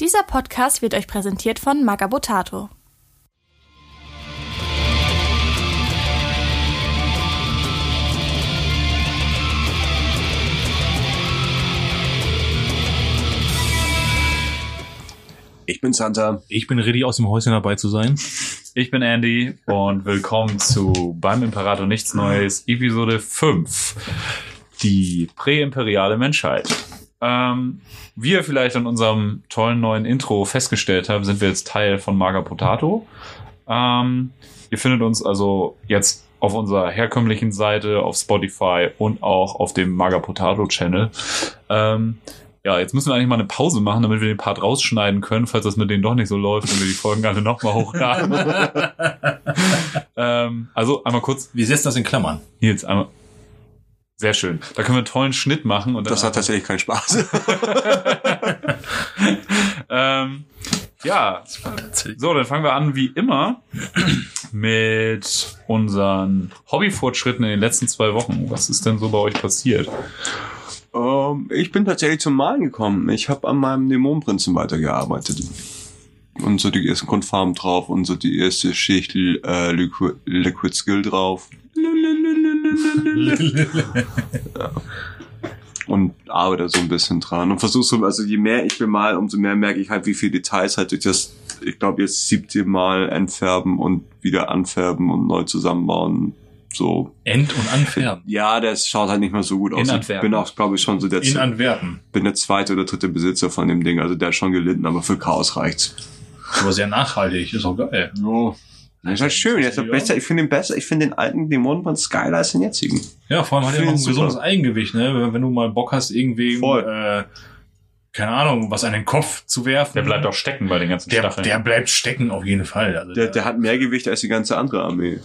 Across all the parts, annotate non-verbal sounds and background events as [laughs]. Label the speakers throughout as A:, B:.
A: Dieser Podcast wird euch präsentiert von Magabotato.
B: Ich bin Santa.
C: Ich bin ready, aus dem Häuschen dabei zu sein.
D: Ich bin Andy und willkommen zu Beim Imperator Nichts Neues, Episode 5. Die präimperiale Menschheit. Ähm, wie ihr vielleicht an unserem tollen neuen Intro festgestellt habt, sind wir jetzt Teil von Maga Potato. Ähm, ihr findet uns also jetzt auf unserer herkömmlichen Seite, auf Spotify und auch auf dem Maga Potato Channel. Ähm, ja, jetzt müssen wir eigentlich mal eine Pause machen, damit wir den Part rausschneiden können, falls das mit denen doch nicht so läuft und wir die Folgen alle nochmal hochladen. [laughs] ähm, also einmal kurz.
C: Wir setzen das in Klammern.
D: Hier jetzt einmal. Sehr schön. Da können wir einen tollen Schnitt machen. Und
B: Das hat tatsächlich keinen Spaß. [laughs]
D: ähm, ja, so, dann fangen wir an wie immer mit unseren Hobbyfortschritten in den letzten zwei Wochen. Was ist denn so bei euch passiert?
B: Ähm, ich bin tatsächlich zum Malen gekommen. Ich habe an meinem Dämonenprinzen weitergearbeitet. Und so die ersten Grundfarben drauf und so die erste Schicht äh, Liquid, Liquid Skill drauf. Ja. Und arbeite so ein bisschen dran und versuche so, also je mehr ich bemal, umso mehr merke ich halt, wie viele Details halt durch das, ich glaube jetzt siebte Mal entfärben und wieder anfärben und neu zusammenbauen so.
C: End- und Anfärben.
B: Ja, das schaut halt nicht mehr so gut
C: In
B: aus. Ich
C: Antwerpen.
B: bin auch, glaube ich, schon so der,
C: In Antwerpen.
B: bin der zweite oder dritte Besitzer von dem Ding. Also der hat schon gelitten, aber für Chaos reicht's.
C: Aber sehr nachhaltig. Ist auch geil.
B: Oh. Das ist halt schön. Der ist besser. Ich finde ihn besser. Ich finde den alten Dämonenprinz geiler als den jetzigen.
C: Ja, vor allem hat er noch ein
B: Super.
C: gesundes Eigengewicht, ne? Wenn- Wenn du mal Bock hast, irgendwem,
B: Voll.
C: äh, keine Ahnung, was an den Kopf zu werfen.
D: Der bleibt auch stecken bei den ganzen
C: der,
D: Stacheln.
C: der bleibt stecken auf jeden Fall. Also
B: Der, der hat mehr Gewicht als die ganze andere Armee.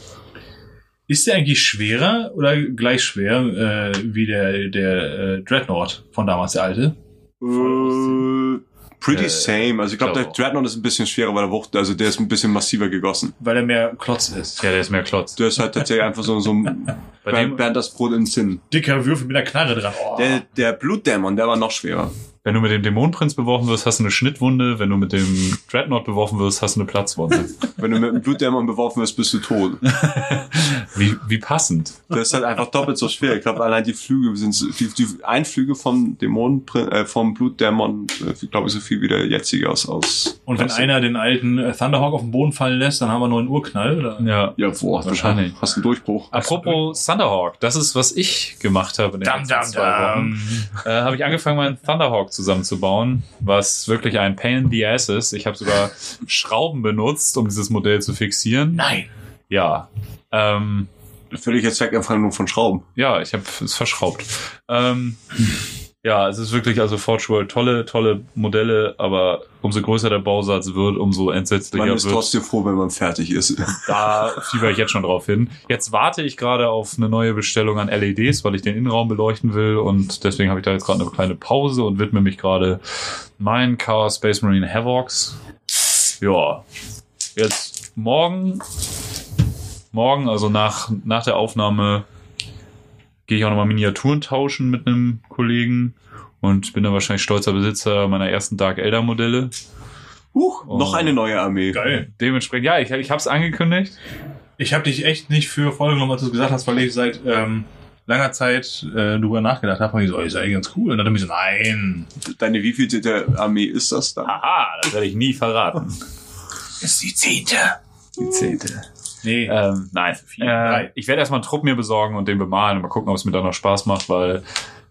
C: Ist der eigentlich schwerer oder gleich schwer äh, wie der, der äh, Dreadnought von damals, der alte?
B: Äh, pretty
D: Äh,
B: same. Also ich glaube, der
D: glaub auch.
B: Dreadnought ist ein bisschen schwerer, weil der Wucht, also der ist ein bisschen massiver gegossen.
C: Weil er mehr Klotz ist.
D: ja, der ist mehr Klotz.
B: Der ist halt tatsächlich einfach so, so ein [laughs]
D: Bei
B: Bernd,
D: dem,
B: Bernd das Brot im Sinn.
C: Dicker Würfel mit einer Knarre dran. Oh.
B: Der, der Blutdämon, der war noch schwerer.
D: wenn du mit dem Dämonenprinz beworfen wirst, hast du eine Schnittwunde. Wenn du mit dem Dreadnought beworfen wirst, hast du eine Platzwunde.
B: Wenn du mit dem Blutdämon beworfen wirst, bist du tot. [laughs]
D: wie, wie passend.
B: Das ist halt einfach doppelt so schwer. Ich glaube, allein die Flüge sind so- die, die Einflüge vom Dämonen, äh, vom Blutdämon, äh, glaube ich, so viel wie der jetzige aus. aus
C: Und wenn einer den alten äh, Thunderhawk auf den Boden fallen lässt, dann haben wir nur einen Urknall. Oder?
D: Ja.
B: Ja, boah,
D: Wahrscheinlich.
B: du hast einen Durchbruch.
D: Apropos Thunderhawk, das ist, was ich gemacht habe in den
C: Dam,
D: letzten
C: dam,
D: zwei Wochen.
C: dam.
D: Äh, habe ich angefangen, meinen Thunderhawk zusammenzubauen, was wirklich ein Pain in the Ass ist. Ich habe sogar Schrauben benutzt, um dieses Modell zu fixieren.
C: Nein.
D: Ja. Ähm,
B: Völlige Zweckentfremdung von Schrauben.
D: ja, ich habe es verschraubt. Ähm, ja, es ist wirklich also Forge World tolle, tolle Modelle, aber umso größer der Bausatz wird, umso entsetzlicher
B: Man ist
D: wird.
B: trotzdem froh, wenn man fertig ist. [laughs]
D: Da fieber ich jetzt schon drauf hin. Jetzt warte ich gerade auf eine neue Bestellung an LEDs, weil ich den Innenraum beleuchten will und deswegen habe ich da jetzt gerade eine kleine Pause und widme mich gerade meinen Chaos Space Marine Havocs. Ja, jetzt morgen, morgen, also nach, nach der Aufnahme, gehe ich auch nochmal Miniaturen tauschen mit einem Kollegen und bin dann wahrscheinlich stolzer Besitzer meiner ersten Dark Elder Modelle.
B: Huch,
D: Oh.
B: noch eine neue Armee.
C: Geil.
D: Dementsprechend, ja, ich, ich habe es angekündigt.
C: Ich habe dich echt nicht für voll genommen, als du es gesagt hast, weil ich seit ähm, langer Zeit äh, drüber nachgedacht habe. Und ich so, ist eigentlich ganz cool. Und dann hab ich so, nein.
B: Deine wievielte Armee ist das dann?
D: Aha, das werde ich nie verraten.
C: Ist die zehnte.
D: Die zehnte.
C: Nee.
D: Ähm, nein.
C: Vier,
D: Äh, ich werde erstmal einen Trupp mir besorgen und den bemalen und mal gucken, ob es mir dann noch Spaß macht, weil,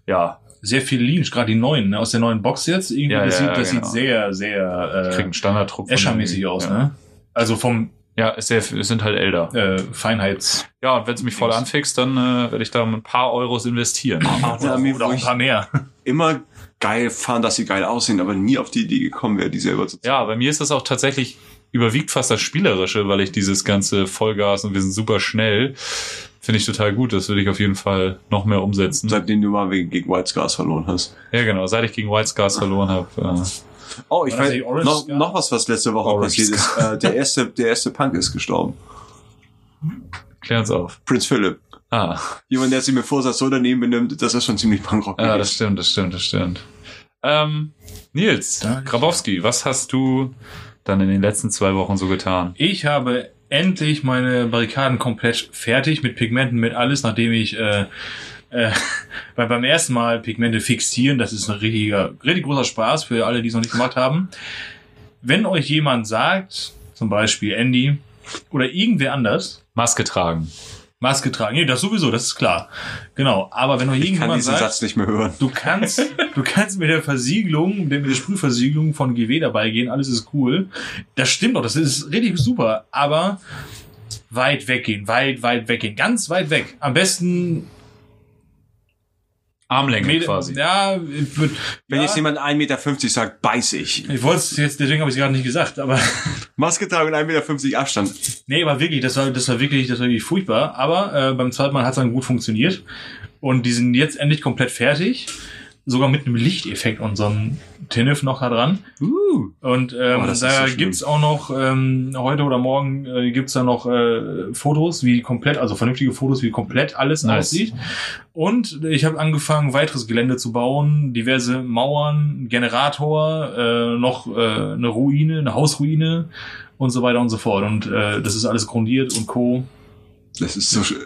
D: ja,
C: Sehr viel Lean, gerade die neuen, ne? aus der neuen Box jetzt. Irgendwie,
D: Ja,
C: das
D: ja,
C: sieht, das
D: genau.
C: sieht sehr, sehr
D: einen
C: äh,
D: Standardtrupp. von
C: Escher-mäßig aus,
D: ja.
C: ne? Also vom
D: Ja, es sind halt älter.
C: äh, Feinheits...
D: Ja, und wenn es mich voll anfixt, dann äh, werde ich da ein paar Euros investieren. [laughs]
C: Oder
B: wo
C: auch ein paar mehr.
B: immer geil fand, dass sie geil aussehen, aber nie auf die Idee gekommen wäre, die selber zu
D: Ja, bei mir ist das auch tatsächlich überwiegt fast das Spielerische, weil ich dieses ganze Vollgas und wir sind super schnell. Finde ich total gut. Das würde ich auf jeden Fall noch mehr umsetzen.
B: Seitdem du mal wegen- gegen White Scars verloren hast.
D: Ja, genau. Seit ich gegen White Scars verloren habe. Äh,
B: Oh, ich weiß, noch,
C: Scar?
B: noch was, was letzte Woche
D: Orange
B: passiert ist. Äh, der erste, der erste Punk ist gestorben.
D: klär uns auf.
B: Prinz Philip.
D: Ah,
B: Jemand, der sich mir Vorsatz so daneben benimmt, das ist schon ziemlich Punkrock.
D: ja, das stimmt, das stimmt, das stimmt. Ähm, Nils, Grabowski, was hast du dann in den letzten zwei Wochen so getan?
C: Ich habe endlich meine Barrikaden komplett fertig mit Pigmenten, mit alles, nachdem ich äh, äh, [laughs] weil beim ersten Mal Pigmente fixieren, das ist ein richtiger, richtig großer Spaß für alle, die es noch nicht gemacht haben. Wenn euch jemand sagt, zum Beispiel Andy oder irgendwer anders,
D: Maske tragen.
C: Maske tragen, nee, das sowieso, das ist klar. Genau, aber wenn euch
B: Ich kann
C: irgendjemand
B: diesen
C: sagt,
B: Satz nicht mehr hören.
C: Du kannst, du kannst mit der Versiegelung, mit der Sprühversiegelung von GW dabei gehen, alles ist cool. Das stimmt doch, das ist richtig super, aber weit weggehen, weit, weit weggehen, ganz weit weg. Am besten
D: Armlänge
C: Med-
D: quasi.
C: Ja, ich würd,
B: Wenn
C: ja,
B: jetzt jemand 1,50 Meter sagt, beiß ich.
C: ich wollte es jetzt, deswegen habe ich es gerade nicht gesagt, aber [laughs]
B: Maske tragen und 1,50 Meter Abstand.
C: nee, aber wirklich, das war, das war wirklich, das war wirklich furchtbar. Aber äh, beim zweiten Mal hat es dann gut funktioniert und die sind jetzt endlich komplett fertig, sogar mit einem Lichteffekt und so einem Tinnef noch da dran.
B: Uh.
C: Und ähm,
B: Oh,
C: da
B: so
C: gibt's auch noch, ähm, heute oder morgen äh, gibt's da noch äh, Fotos, wie komplett, also vernünftige Fotos, wie komplett alles
D: Nice.
C: aussieht. Und ich habe angefangen, weiteres Gelände zu bauen, diverse Mauern, Generator, äh, noch äh, eine Ruine, eine Hausruine und so weiter und so fort. Und äh, das ist alles grundiert und co.
B: Das ist so schön.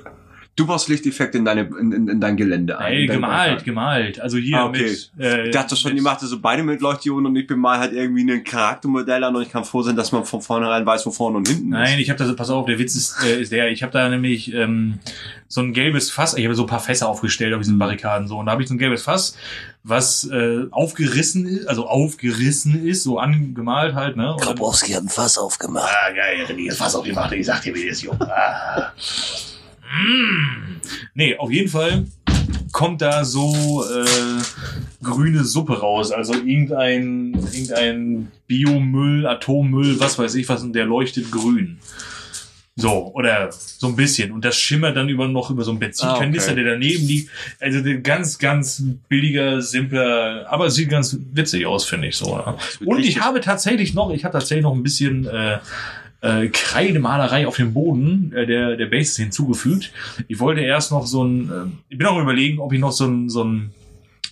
B: Du baust Lichteffekte in, deine, in, in, in dein Gelände ein.
C: Ey, gemalt, gemalt. Also hier
B: Ah, okay.
C: mit. Äh,
B: Ich dachte schon, ihr macht so beide mit Leuchtdioden und ich bemal halt irgendwie ein Charaktermodell an und ich kann froh sein, dass man von vornherein weiß, wo vorne und hinten
C: Nein,
B: ist.
C: ich habe das, pass auf, der Witz ist, äh, ist der, ich habe da nämlich ähm, so ein gelbes Fass, ich habe so ein paar Fässer aufgestellt auf diesen. Barrikaden so und da habe ich so ein gelbes Fass, was äh, aufgerissen ist, also aufgerissen ist, so angemalt halt, ne?
E: Grabowski hat ein Fass aufgemacht.
C: ah, geil, René, das Fass aufgemacht, ich sag dir, wie das juckt. Ah. Mm. Nee, auf jeden Fall kommt da so äh, grüne Suppe raus. Also irgendein, irgendein Biomüll, Atommüll, was weiß ich was, und der leuchtet grün. So, oder so ein bisschen. Und das schimmert dann über noch über so einen Benzinkanister,
B: Ah, okay.
C: der daneben liegt. Also der ganz, ganz billiger, simpler, aber sieht ganz witzig aus, finde ich so. Und ich habe tatsächlich noch, ich habe tatsächlich noch ein bisschen äh, äh, Kreidemalerei auf dem Boden äh, der, der Bases hinzugefügt. Ich wollte erst noch so ein, äh, ich bin auch überlegen, ob ich noch so ein, so ein,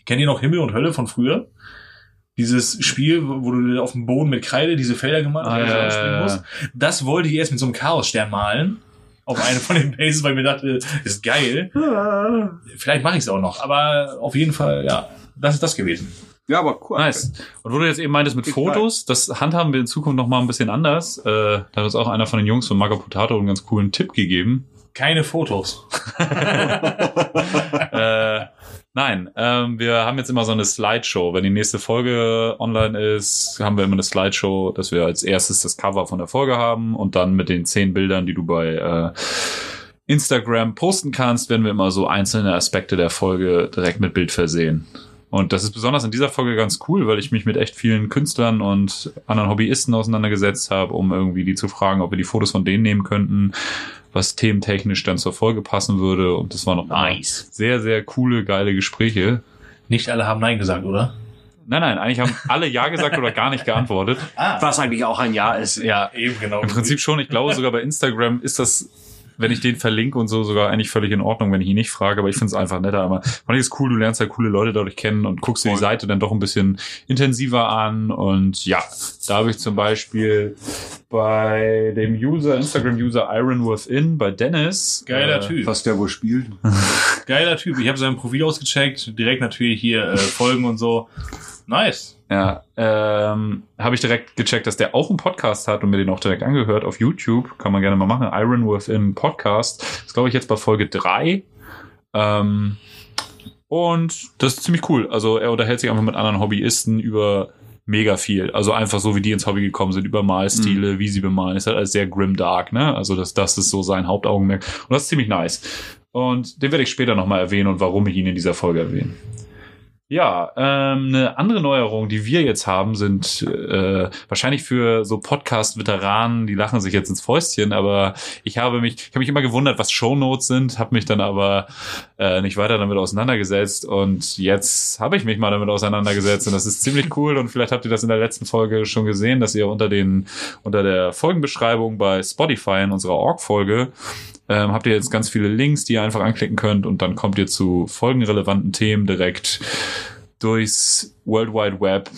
C: kennt ihr noch Himmel und Hölle von früher? Dieses Spiel, wo du auf dem Boden mit Kreide diese Felder gemalt
D: Ah,
C: hast,
D: ja, ja.
C: musst. Das wollte ich erst mit so einem Chaosstern malen. Auf eine von den Bases, weil ich mir dachte, das ist geil. Vielleicht mache ich es auch noch, aber auf jeden Fall, ja, das ist das gewesen.
B: Ja, aber cool.
D: Nice. Und wo du jetzt eben meintest mit
B: Ich
D: Fotos, das handhaben wir in Zukunft noch mal ein bisschen anders. Äh, da hat uns auch einer von den Jungs von Maga Potato einen ganz coolen Tipp gegeben.
C: Keine Fotos. [laughs] [laughs]
D: äh, nein, ähm, wir haben jetzt immer so eine Slideshow. Wenn die nächste Folge online ist, haben wir immer eine Slideshow, dass wir als erstes das Cover von der Folge haben und dann mit den zehn Bildern, die du bei äh, Instagram posten kannst, werden wir immer so einzelne Aspekte der Folge direkt mit Bild versehen. Und das ist besonders in dieser Folge ganz cool, weil ich mich mit echt vielen Künstlern und anderen Hobbyisten auseinandergesetzt habe, um irgendwie die zu fragen, ob wir die Fotos von denen nehmen könnten, was thementechnisch dann zur Folge passen würde. Und das war noch
C: Nice.
D: sehr, sehr coole, geile Gespräche.
C: Nicht alle haben Nein gesagt, oder?
D: Nein, nein, eigentlich haben alle Ja gesagt oder gar nicht geantwortet.
C: Ah,
B: Was eigentlich auch ein Ja ist.
D: Ja,
C: eben genau.
D: im Prinzip schon. Ich glaube sogar bei Instagram ist das, wenn ich den verlinke und so, sogar eigentlich völlig in Ordnung, wenn ich ihn nicht frage. Aber ich finde es einfach netter. Aber fand ich es cool, du lernst halt coole Leute dadurch kennen und guckst dir die. Seite dann doch ein bisschen intensiver an. Und ja, da habe ich zum Beispiel bei dem User, Instagram-User Iron Within, bei Dennis.
C: Geiler
D: äh,
C: Typ.
B: Was der wohl spielt.
C: Geiler Typ. Ich habe sein Profil ausgecheckt, direkt natürlich hier äh, Folgen und so. Nice.
D: Ja, ähm, habe ich direkt gecheckt, dass der auch einen Podcast hat und mir den auch direkt angehört auf YouTube. Kann man gerne mal machen. Iron Within Podcast. ist, glaube ich, jetzt bei Folge drei. Ähm, und das ist ziemlich cool. Also er unterhält sich einfach mit anderen Hobbyisten über mega viel. Also einfach so, wie die ins Hobby gekommen sind, über Malstile, wie sie bemalen. Ist halt alles sehr grim dark, ne? Also das, das ist so sein Hauptaugenmerk. Und das ist ziemlich nice. Und den werde ich später nochmal erwähnen und warum ich ihn in dieser Folge erwähne. Ja, ähm, eine andere Neuerung, die wir jetzt haben, sind äh, wahrscheinlich für so Podcast-Veteranen, die lachen sich jetzt ins Fäustchen, aber ich habe mich, ich habe mich immer gewundert, was Shownotes sind, habe mich dann aber äh, nicht weiter damit auseinandergesetzt und jetzt habe ich mich mal damit auseinandergesetzt und das ist ziemlich cool und vielleicht habt ihr das in der letzten Folge schon gesehen, dass ihr unter den unter der Folgenbeschreibung bei Spotify in unserer Org-Folge ähm, habt ihr jetzt ganz viele Links, die ihr einfach anklicken könnt und dann kommt ihr zu folgenrelevanten Themen direkt durchs World Wide Web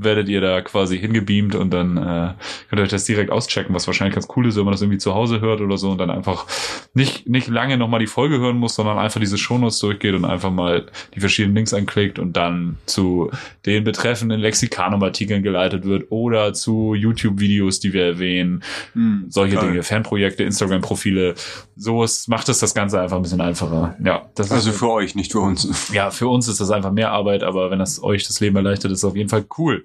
D: werdet ihr da quasi hingebeamt und dann äh, könnt ihr euch das direkt auschecken, was wahrscheinlich ganz cool ist, wenn man das irgendwie zu Hause hört oder so und dann einfach nicht, nicht lange nochmal die Folge hören muss, sondern einfach diese Shownotes durchgeht und einfach mal die verschiedenen Links anklickt und dann zu den betreffenden Lexikanum-Artikeln geleitet wird oder zu YouTube-Videos, die wir erwähnen,
B: Hm,
D: solche
B: geil.
D: Dinge, Fanprojekte, Instagram-Profile, sowas macht es das Ganze einfach ein bisschen einfacher. Ja, das
B: Also
D: ist
B: für euch, nicht für uns.
D: ja, für uns ist das einfach mehr Arbeit, aber wenn das euch das Leben erleichtert, ist es auf jeden Fall cool.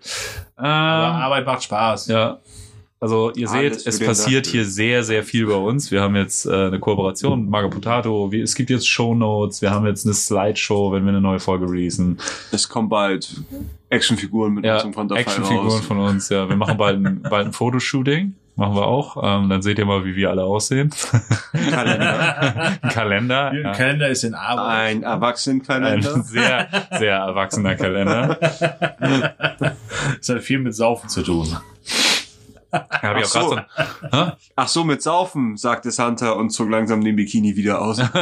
D: Ähm,
C: Aber Arbeit macht Spaß.
D: ja. Also ihr
B: Alles
D: seht, es passiert hier sehr, sehr viel bei uns. Wir haben jetzt äh, eine Kooperation mit Marga Potato. Wir, es gibt jetzt Shownotes. Wir haben jetzt eine Slideshow, wenn wir eine neue Folge releasen.
B: Es kommen bald Actionfiguren mit
D: Ja,
B: unserem Konterfei
D: Actionfiguren
B: raus.
D: von uns. Ja, wir machen bald ein, bald ein Fotoshooting. Machen wir auch. Ähm, dann seht ihr mal, wie wir alle aussehen.
B: Kalender.
D: ein Kalender.
C: Der
D: Ja.
C: Kalender ist in Arbeit.
B: Ein
D: Ein
B: Erwachsenenkalender.
D: sehr, sehr erwachsener Kalender. [laughs]
C: Das hat viel mit Saufen zu tun.
D: Da habe ich
B: Ach
D: auch
B: so.
D: so?
B: Ach so, mit Saufen, sagte Santa und zog langsam den Bikini wieder aus. [laughs] [laughs]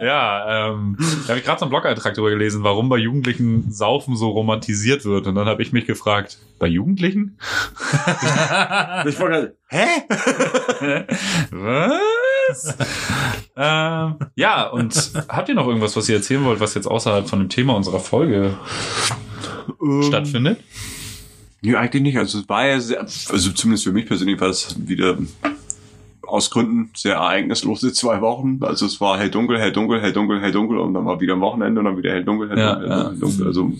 D: ja, ähm, da habe ich gerade so einen Blog-Eintrag drüber gelesen, warum bei Jugendlichen Saufen so romantisiert wird. Und dann habe ich mich gefragt, bei Jugendlichen? [laughs]
B: ich wollte, hä?
D: was? ähm, ja, und habt ihr noch irgendwas, was ihr erzählen wollt, was jetzt außerhalb von dem Thema unserer Folge
B: Ähm,
D: stattfindet?
B: Nee, eigentlich nicht. Also es war ja sehr, also zumindest für mich persönlich war das wieder aus Gründen sehr ereignislose [laughs] zwei Wochen. Also es war hell dunkel, hell dunkel, hell dunkel, hell dunkel und dann war wieder am Wochenende und dann wieder hell dunkel, hell
D: Ja,
B: dunkel,
D: ja.
B: hell dunkel. Also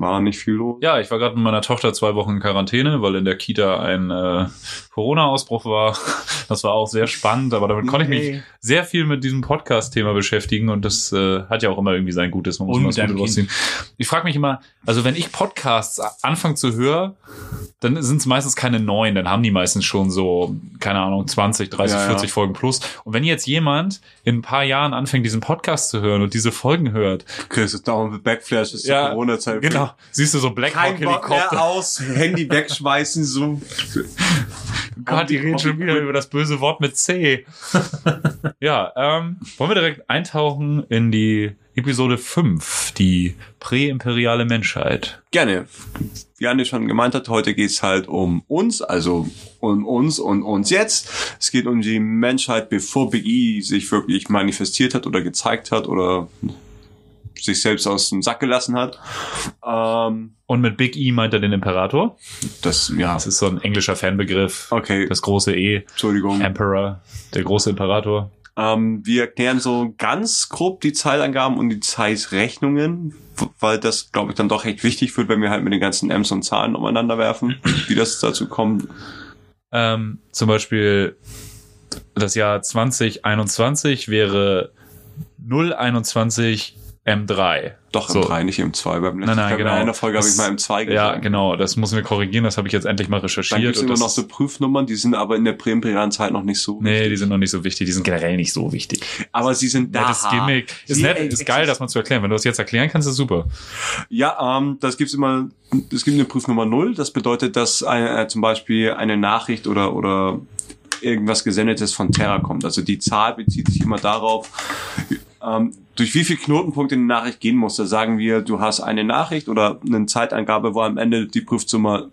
B: war nicht viel los.
D: Ja, ich war gerade mit meiner Tochter zwei Wochen in Quarantäne, weil in der Kita ein äh, Corona-Ausbruch war. [laughs] Das war auch sehr spannend, aber damit konnte ich mich sehr viel mit diesem Podcast-Thema beschäftigen und das äh, hat ja auch immer irgendwie sein Gutes. Man muss
C: Und
D: immer
C: mit
D: das Gute
C: deinem
D: rausziehen. Ich frage mich immer, also wenn ich Podcasts anfange zu hören, dann sind es meistens keine neuen, dann haben die meistens schon so, keine Ahnung, 20, 30,
B: Ja, ja.
D: 40 Folgen plus. Und wenn jetzt jemand in ein paar Jahren anfängt, diesen Podcast zu hören und diese Folgen hört,
B: Chris ist dauernd mit Backflashes
D: Ja,
B: zur Corona-Zeit.
D: genau, siehst du so Black Hawk Helikopter.
B: aus, [laughs] Handy wegschmeißen, so.
D: Gott, die reden schon wieder über das böse Wort mit C. [laughs] ja, ähm, wollen wir direkt eintauchen in die Episode 5, die präimperiale Menschheit.
B: Gerne. Wie Anne schon gemeint hat, heute geht's halt um uns, also um uns und uns jetzt. Es geht um die Menschheit, bevor Big E sich wirklich manifestiert hat oder gezeigt hat oder sich selbst aus dem Sack gelassen hat. Ähm,
D: Und mit Big E meint er den Imperator.
B: das, ja,
D: Das ist so ein englischer Fanbegriff.
B: okay,
D: Das große E,
B: Entschuldigung.
D: Emperor, der große Imperator.
B: Ähm, wir erklären so ganz grob die Zeitangaben und die Zeitrechnungen, weil das, glaube ich, dann doch echt wichtig wird, wenn wir halt mit den ganzen M's und Zahlen umeinander werfen, [clears throat] wie das dazu kommt.
D: Ähm, zum Beispiel das Jahr 2021 wäre 021 M3.
B: Doch
D: So.
B: 3, nicht im 2. Beim letzten
D: Nein, nein, genau.
B: einer Folge habe ich
D: Das-
B: mal im 2
D: Ja,
B: gesagt.
D: genau, das müssen wir korrigieren, das habe ich jetzt endlich mal
B: Dann
D: recherchiert.
B: gibt es immer
D: das-
B: noch so Prüfnummern, die sind aber in der präimperialen Zeit noch nicht so
D: Nee,
B: wichtig.
D: die sind noch nicht so wichtig, die sind generell nicht so wichtig.
B: Aber sie sind da.
D: Nettes Gimmick. Ist
B: Sie
D: nett, ist geil, das mal zu erklären. Wenn du das jetzt erklären kannst, ist super.
B: Ja, ähm, das gibt's immer, es gibt eine Prüfnummer 0, das bedeutet, dass eine, äh, zum Beispiel eine Nachricht oder, oder irgendwas Gesendetes von Terra kommt. Also die Zahl bezieht sich immer darauf, ähm, durch wie viel Knotenpunkte eine Nachricht gehen muss. Da sagen wir, du hast eine Nachricht oder eine Zeitangabe, wo am Ende die Prüfsumme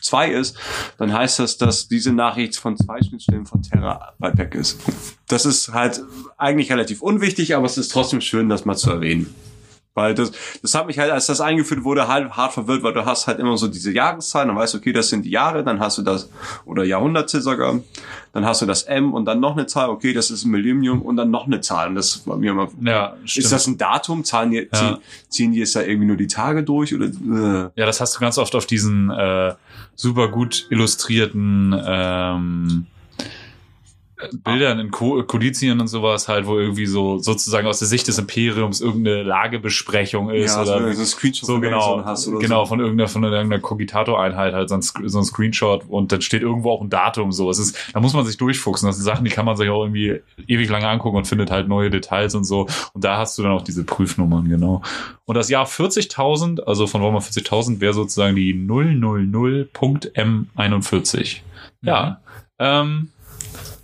B: 2 ist, dann heißt das, dass diese Nachricht von zwei Schnittstellen von Terra weit weg ist. Das ist halt eigentlich relativ unwichtig, aber es ist trotzdem schön, das mal zu erwähnen. Weil das, das hat mich halt, als das eingeführt wurde, halt hart verwirrt, weil du hast halt immer so diese Jahreszahlen, dann weißt du, okay, das sind die Jahre, dann hast du das, oder Jahrhunderte sogar, dann hast du das M und dann noch eine Zahl, okay, das ist ein Millennium und dann noch eine Zahl. Und das war mir immer,
D: Ja, stimmt.
B: ist das ein Datum? Zahlen die,
D: Ja.
B: ziehen, ziehen die jetzt da irgendwie nur die Tage durch oder, äh,
D: ja, das hast du ganz oft auf diesen äh, super gut illustrierten ähm, Bildern in Ko Kodizien und sowas halt, wo irgendwie so sozusagen aus der Sicht des Imperiums irgendeine Lagebesprechung ist
B: ja,
D: oder
B: so, Screenshot
D: so
B: von
D: genau,
B: hast oder
D: genau
B: so.
D: von irgendeiner von irgendeiner Kogitator-Einheit halt so ein, so ein Screenshot und dann steht irgendwo auch ein Datum so. Es ist, da muss man sich durchfuchsen. Das sind Sachen, die kann man sich auch irgendwie ewig lange angucken und findet halt neue Details und so. Und da hast du dann auch diese Prüfnummern genau. Und das Jahr 40.000, also von Warhammer 40.000, wäre sozusagen die 000.m41. Ja. Ähm,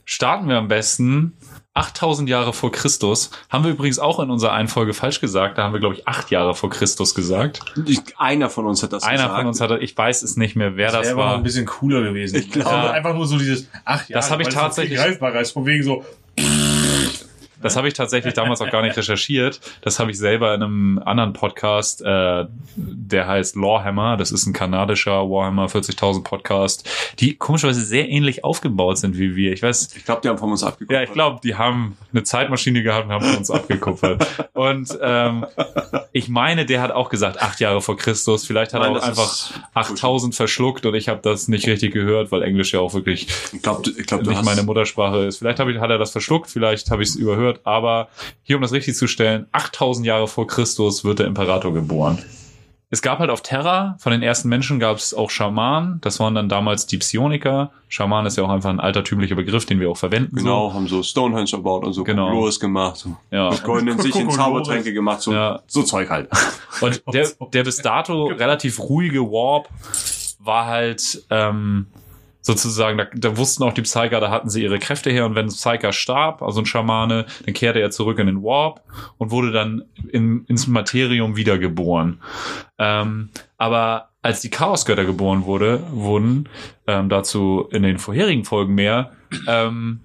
D: starten wir am besten 8000 Jahre vor Christus. Haben wir übrigens auch in unserer einen Folge falsch gesagt. Da haben wir, glaube ich, acht Jahre vor Christus gesagt.
B: Ich, einer von uns hat das
D: Einer
B: gesagt.
D: von uns hatte, ich weiß es nicht mehr, wer das,
C: wäre aber noch
D: war.
C: ein bisschen cooler gewesen.
B: Ich glaube-
C: Also einfach nur so dieses, ach ja,
D: Das habe ich tatsächlich-
C: greifbarer ist, von wegen so,
D: Das habe ich tatsächlich damals auch gar nicht recherchiert. Das habe ich selber in einem anderen Podcast, äh, der heißt Lawhammer. Das ist ein kanadischer Warhammer 40.000 Podcast, die komischerweise sehr ähnlich aufgebaut sind wie wir. Ich weiß,
B: Ich glaube, die haben von uns abgeguckt.
D: ja, ich glaube, die haben eine Zeitmaschine gehabt und haben von uns abgekupfert. Und ähm, ich meine, der hat auch gesagt, acht Jahre vor Christus. Vielleicht hat
B: Nein,
D: er auch einfach
B: ist
D: 8000 verschluckt und ich habe das nicht richtig gehört, weil Englisch ja auch wirklich
B: Ich glaube, ich glaub,
D: nicht meine Muttersprache ist. Vielleicht hab ich, hat er das verschluckt, vielleicht habe ich es überhört, aber hier, um das richtig zu stellen, 8000 Jahre vor Christus wird der Imperator geboren. Es gab halt auf Terra, von den ersten Menschen gab es auch Schamanen, das waren dann damals die Psioniker. Schaman ist ja auch einfach ein altertümlicher Begriff, den wir auch verwenden.
B: Genau, haben so Stonehenge erbaut und so
D: Genau.
B: Kokolores gemacht. So.
D: Ja.
B: Mit goldenen sich in. Zaubertränke gemacht, so,
D: Ja.
B: so Zeug halt. [laughs]
D: Und der, der bis dato relativ ruhige Warp war halt ähm, sozusagen, da, da wussten auch die Psyker, da hatten sie ihre Kräfte her und wenn ein Psyker starb, also ein Schamane, dann kehrte er zurück in den Warp und wurde dann in, ins Materium wiedergeboren. Ähm, aber als die Chaosgötter geboren wurde, wurden, ähm, dazu in den vorherigen Folgen mehr, ähm,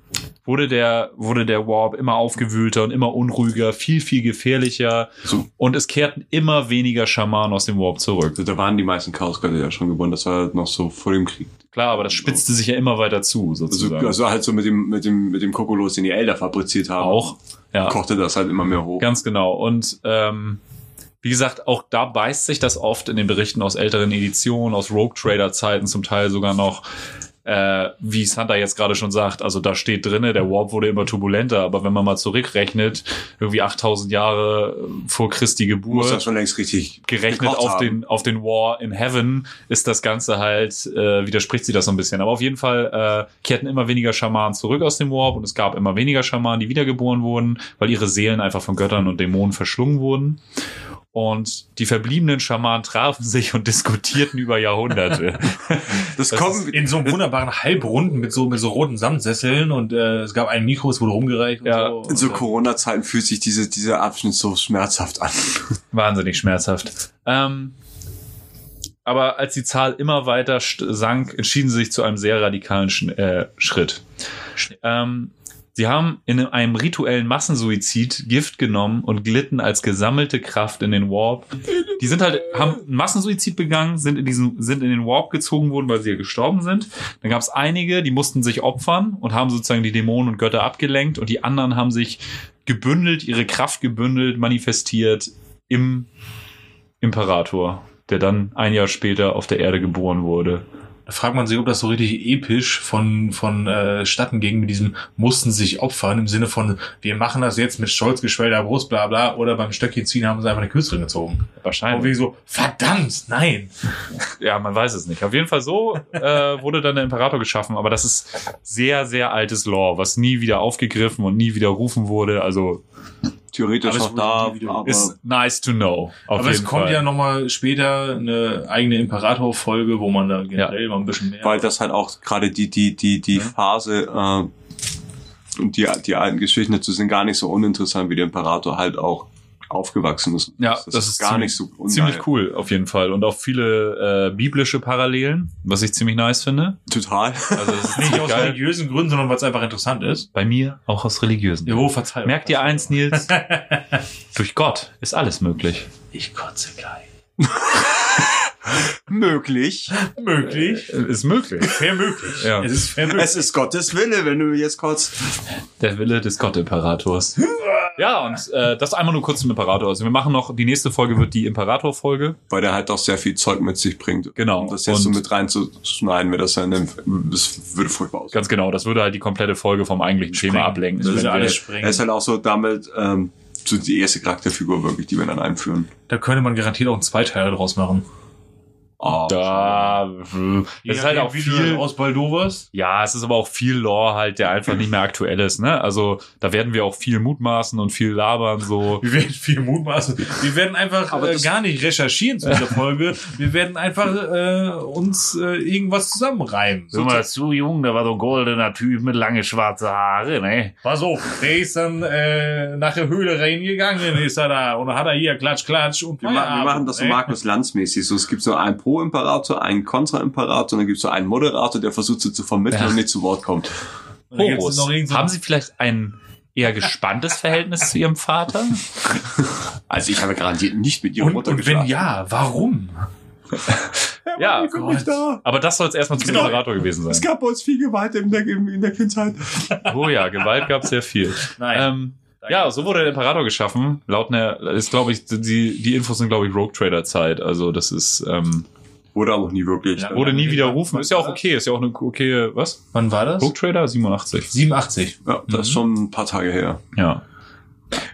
D: wurde der, wurde der Warp immer aufgewühlter und immer unruhiger, viel, viel gefährlicher.
B: So.
D: Und es kehrten immer weniger Schamanen aus dem Warp zurück.
B: Also, da waren die meisten Chaosgötter ja schon geboren. Das war halt noch so vor dem Krieg.
D: Klar, aber das spitzte sich ja immer weiter zu,
B: Also,
D: sozusagen.
B: also halt so mit dem, mit dem, mit dem Kokolos, den die Elder fabriziert haben.
D: auch. Ja.
B: Kochte das halt immer mehr hoch.
D: Ganz genau. Und ähm, wie gesagt, auch da beißt sich das oft in den Berichten aus älteren Editionen, aus Rogue Trader Zeiten zum Teil sogar noch. Äh, wie Santa jetzt gerade schon sagt, also da steht drinne, der Warp wurde immer turbulenter, aber wenn man mal zurückrechnet, irgendwie 8000 Jahre vor Christi
B: Muss
D: Geburt,
B: das schon längst richtig
D: gerechnet auf
B: haben.
D: den, auf den War in Heaven, ist das Ganze halt, äh, widerspricht sie das so ein bisschen. Aber auf jeden Fall äh, kehrten immer weniger Schamanen zurück aus dem Warp und es gab immer weniger Schamanen, die wiedergeboren wurden, weil ihre Seelen einfach von Göttern und Dämonen verschlungen wurden. Und die verbliebenen Schamanen trafen sich und diskutierten über Jahrhunderte. [laughs]
B: Das,
D: Das
B: kommt,
C: in so einem wunderbaren Halbrunden mit so, mit so roten Samtsesseln und äh, es gab ein Mikro, es wurde rumgereicht und
D: Ja,
C: so.
B: in so Corona-Zeiten fühlt sich diese, dieser Abschnitt so schmerzhaft an. [laughs]
D: Wahnsinnig schmerzhaft. Ähm, aber als die Zahl immer weiter sank, entschieden sie sich zu einem sehr radikalen Sch äh, Schritt. Ähm, sie haben in einem rituellen Massensuizid Gift genommen und glitten als gesammelte Kraft in den Warp. Die sind halt, haben Massensuizid begangen, sind in diesen, sind in den Warp gezogen worden, weil sie ja gestorben sind. Dann gab es einige, die mussten sich opfern und haben sozusagen die Dämonen und Götter abgelenkt und die anderen haben sich gebündelt, ihre Kraft gebündelt, manifestiert im Imperator, der dann ein Jahr später auf der Erde geboren wurde.
C: Da fragt man sich, ob das so richtig episch von, von äh, Statten ging mit diesem mussten sich opfern im Sinne von, wir machen das jetzt mit stolz geschwellter Brust, bla bla, oder beim Stöckchen ziehen haben sie einfach eine Kürzerin gezogen. Und
D: Wahrscheinlich.
C: wegen so, verdammt, nein. [laughs]
D: Ja, man weiß es nicht. Auf jeden Fall so äh, wurde dann der Imperator geschaffen, aber das ist sehr, sehr altes Lore, was nie wieder aufgegriffen und nie wieder rufen wurde. Also
B: Theoretisch
C: Aber wurde
B: da,
C: wieder-
B: aber
D: ist nice to know. Auf
C: Aber es kommt
D: Fall.
C: ja nochmal später eine eigene Imperator-Folge, wo man da generell mal ein bisschen mehr.
B: weil das halt auch gerade die, die, die, die
C: Ja.
B: Phase, äh, und die, die alten Geschichten dazu sind gar nicht so uninteressant, wie der Imperator halt auch aufgewachsen ist.
D: Ja, das, ist
B: gar
D: ziemlich,
B: nicht so ungeil.
D: ziemlich cool auf jeden Fall und auch viele äh, biblische Parallelen, was ich ziemlich nice finde.
B: Total.
D: Also das ist [laughs]
C: nicht aus
D: geil.
C: religiösen Gründen, sondern weil es einfach interessant ist.
D: Bei mir auch aus religiösen.
C: Jo, Verzeihung.
D: Merkt ihr eins, Nils? [laughs] Durch Gott ist alles möglich.
C: Ich kotze gleich. [laughs]
B: Möglich.
C: Möglich.
D: Ist möglich.
C: Fair möglich.
D: Ja.
C: Es ist fair möglich.
B: Es ist Gottes Wille, wenn du jetzt kurz.
D: Der Wille des Gott-Imperators. Ja, und äh, das einmal nur kurz zum Imperator. Also wir machen noch, die nächste Folge wird die Imperator-Folge.
B: Weil der halt auch sehr viel Zeug mit sich bringt.
D: Genau.
B: Und das jetzt so
D: Und-
B: mit reinzuschneiden, wäre das ja in dem, das würde furchtbar aussehen.
D: Ganz genau, das würde halt die komplette Folge vom eigentlichen Thema ablenken.
C: Das ist ja alles
B: Er
C: sprengen.
B: ist halt auch so damit, ähm, so die erste Charakterfigur wirklich, die wir dann einführen.
C: Da könnte man garantiert auch einen Zweiteiler draus machen.
B: Oh,
D: Da, das ist halt auch viel.
C: aus Baldovers.
D: Ja, es ist aber auch viel Lore halt, der einfach nicht mehr aktuell ist, ne? Also, da werden wir auch viel mutmaßen und viel labern, so. [laughs]
C: Wir werden viel mutmaßen. Wir werden einfach
B: Aber
C: äh, gar nicht recherchieren zu dieser Folge. Wir werden einfach äh, uns äh, irgendwas zusammenreimen.
D: Sag mal, zu jung, da war so ein goldener Typ mit lange schwarze Haare, ne?
C: Pass auf, der ist dann äh, nach der Höhle reingegangen, ist er da und dann hat er hier Klatsch, Klatsch und
B: Wir, ma wir machen das so
C: ey.
B: Markus Lanz-mäßig. So, es gibt so einen Pro-Imperator, einen Kontra-Imperator und dann gibt es so einen Moderator, der versucht sie zu vermitteln
D: Ja.
B: und nicht zu Wort kommt.
D: Horus, haben Sie vielleicht ein eher gespanntes [laughs] Verhältnis zu Ihrem Vater?
B: Also ich habe garantiert nicht mit ihrer
C: und,
B: Mutter
C: und wenn ja, warum?
D: Ja,
B: nicht da.
D: aber das soll es erstmal zum
C: Genau.
D: Imperator gewesen
B: Es
D: sein.
B: gab bei uns viel Gewalt in der, in der Kindheit.
D: Oh ja, Gewalt gab es sehr viel.
C: Nein.
D: Ähm, ja, so wurde der Imperator geschaffen. Laut einer, ist glaube ich, die, die Infos sind glaube ich Rogue Trader Zeit. Also das ist, ähm,
B: Wurde aber auch nie wirklich.
C: Ja.
D: wurde nie widerrufen. Ist ja auch okay, ist ja auch eine okay, was?
C: Wann war das?
D: Rogue Trader 87.
C: 87.
B: Ja, das ist schon ein paar Tage her.
D: Ja.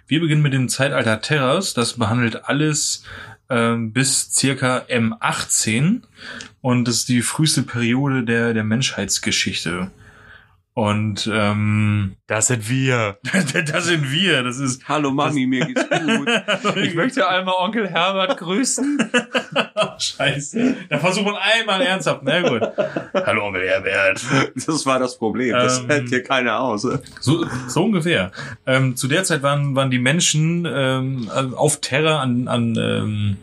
C: Wir beginnen mit dem Zeitalter Terras. Das behandelt alles ähm, bis circa M18 und das ist die früheste Periode der, der Menschheitsgeschichte. Und ähm,
D: Das sind wir. [laughs]
C: das sind wir. Das ist
B: Hallo Mami, mir geht's gut. [laughs]
D: Ich möchte einmal Onkel Herbert grüßen. [laughs]
C: Scheiße. Da versucht man einmal ernsthaft. Na gut. Hallo Onkel Herbert.
B: Das war das Problem. Das
C: Ähm,
B: hält hier keiner aus.
C: So, so ungefähr. Ähm, zu der Zeit waren, waren die Menschen ähm, auf Terra an, an, ähm,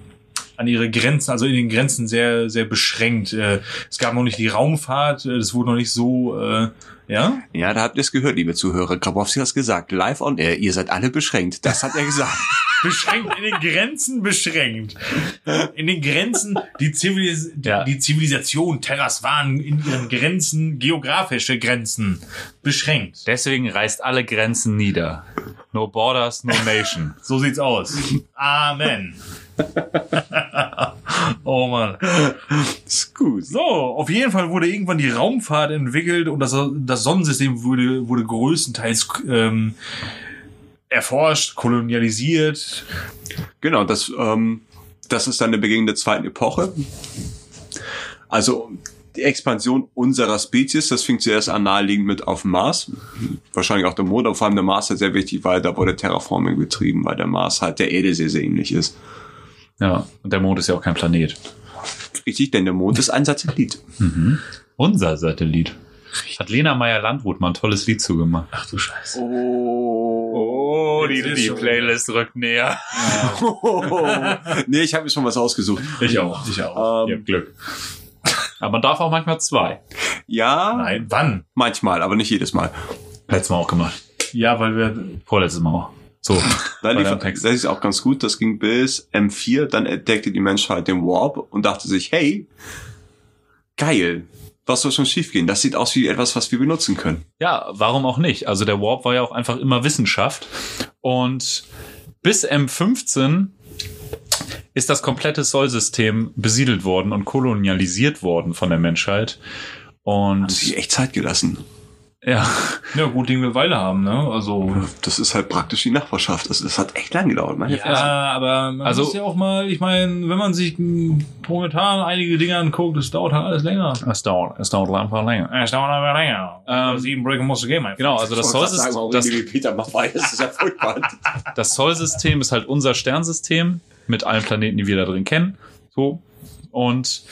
C: an ihre Grenzen, also in den Grenzen sehr, sehr beschränkt. Äh, es gab noch nicht die Raumfahrt, äh, das wurde noch nicht so, äh, ja?
B: Ja, da habt ihr es gehört, liebe Zuhörer. Grabowski hat es gesagt. Live on air. Ihr seid alle beschränkt. Das hat er gesagt. [laughs]
C: Beschränkt, in den Grenzen beschränkt. In den Grenzen, die, Zivilis
D: Ja.
C: die Zivilisation Terras waren in ihren Grenzen, geografische Grenzen, beschränkt.
D: Deswegen reißt alle Grenzen nieder. No borders, no nation.
C: So sieht's aus. Amen. [laughs] oh Mann.
B: ist gut.
C: So, auf jeden Fall wurde irgendwann die Raumfahrt entwickelt und das, das Sonnensystem wurde, wurde größtenteils ähm, erforscht, kolonialisiert.
B: Genau, das, ähm, das ist dann der Beginn der zweiten Epoche. Also die Expansion unserer Spezies, das fing zuerst an naheliegend mit auf dem Mars. Wahrscheinlich auch der Mond, aber vor allem der Mars ist sehr wichtig, weil da wurde Terraforming betrieben, weil der Mars halt der Erde sehr, sehr ähnlich ist.
D: Ja, und der Mond ist ja auch kein Planet.
B: Richtig, denn der Mond ist ein Satellit.
D: Unser Satellit. Hat Lena Meyer-Landrut mal ein tolles Lied zugemacht.
C: Ach du Scheiße.
B: Oh,
C: die- die Playlist
D: rückt näher. [laughs]
B: nee, ich habe mir schon was ausgesucht.
C: Ich auch. Ich auch.
D: Ihr habt Glück. Aber man darf auch manchmal zwei.
B: Ja,
C: Nein, wann?
B: manchmal, aber nicht jedes Mal.
D: Letztes Mal auch gemacht.
C: Ja, weil wir.
D: Vorletztes Mal auch. So. [laughs]
B: Da lief, das ist auch ganz gut. Das ging bis M4. Dann entdeckte die Menschheit den Warp und dachte sich, hey, geil. Was soll schon schiefgehen? Das sieht aus wie etwas, was wir benutzen können.
D: Ja, warum auch nicht? Also der Warp war ja auch einfach immer Wissenschaft. Und bis M15 ist das komplette Sollsystem besiedelt worden und kolonialisiert worden von der Menschheit.
B: Haben
D: Und
B: sich echt Zeit gelassen.
D: Ja,
C: Ja, gut Ding will Weile haben, ne? Also.
B: Das ist halt praktisch die Nachbarschaft. Das, das hat echt lang gedauert. Meine
C: Ja,
B: Fresse.
C: aber man
D: Also-
C: muss ja auch mal, ich meine, wenn man sich momentan einige Dinge anguckt, das dauert halt alles länger.
D: es dauert, es dauert einfach länger.
C: Es dauert aber länger.
D: Ähm,
C: Sieben Breaker musst du geben, mein
D: Genau, also das Sollsystem, das,
B: wir? Das ist ja furchtbar. [laughs]
D: das Sollsystem ist halt unser Sternsystem mit allen Planeten, die wir da drin kennen. So. Und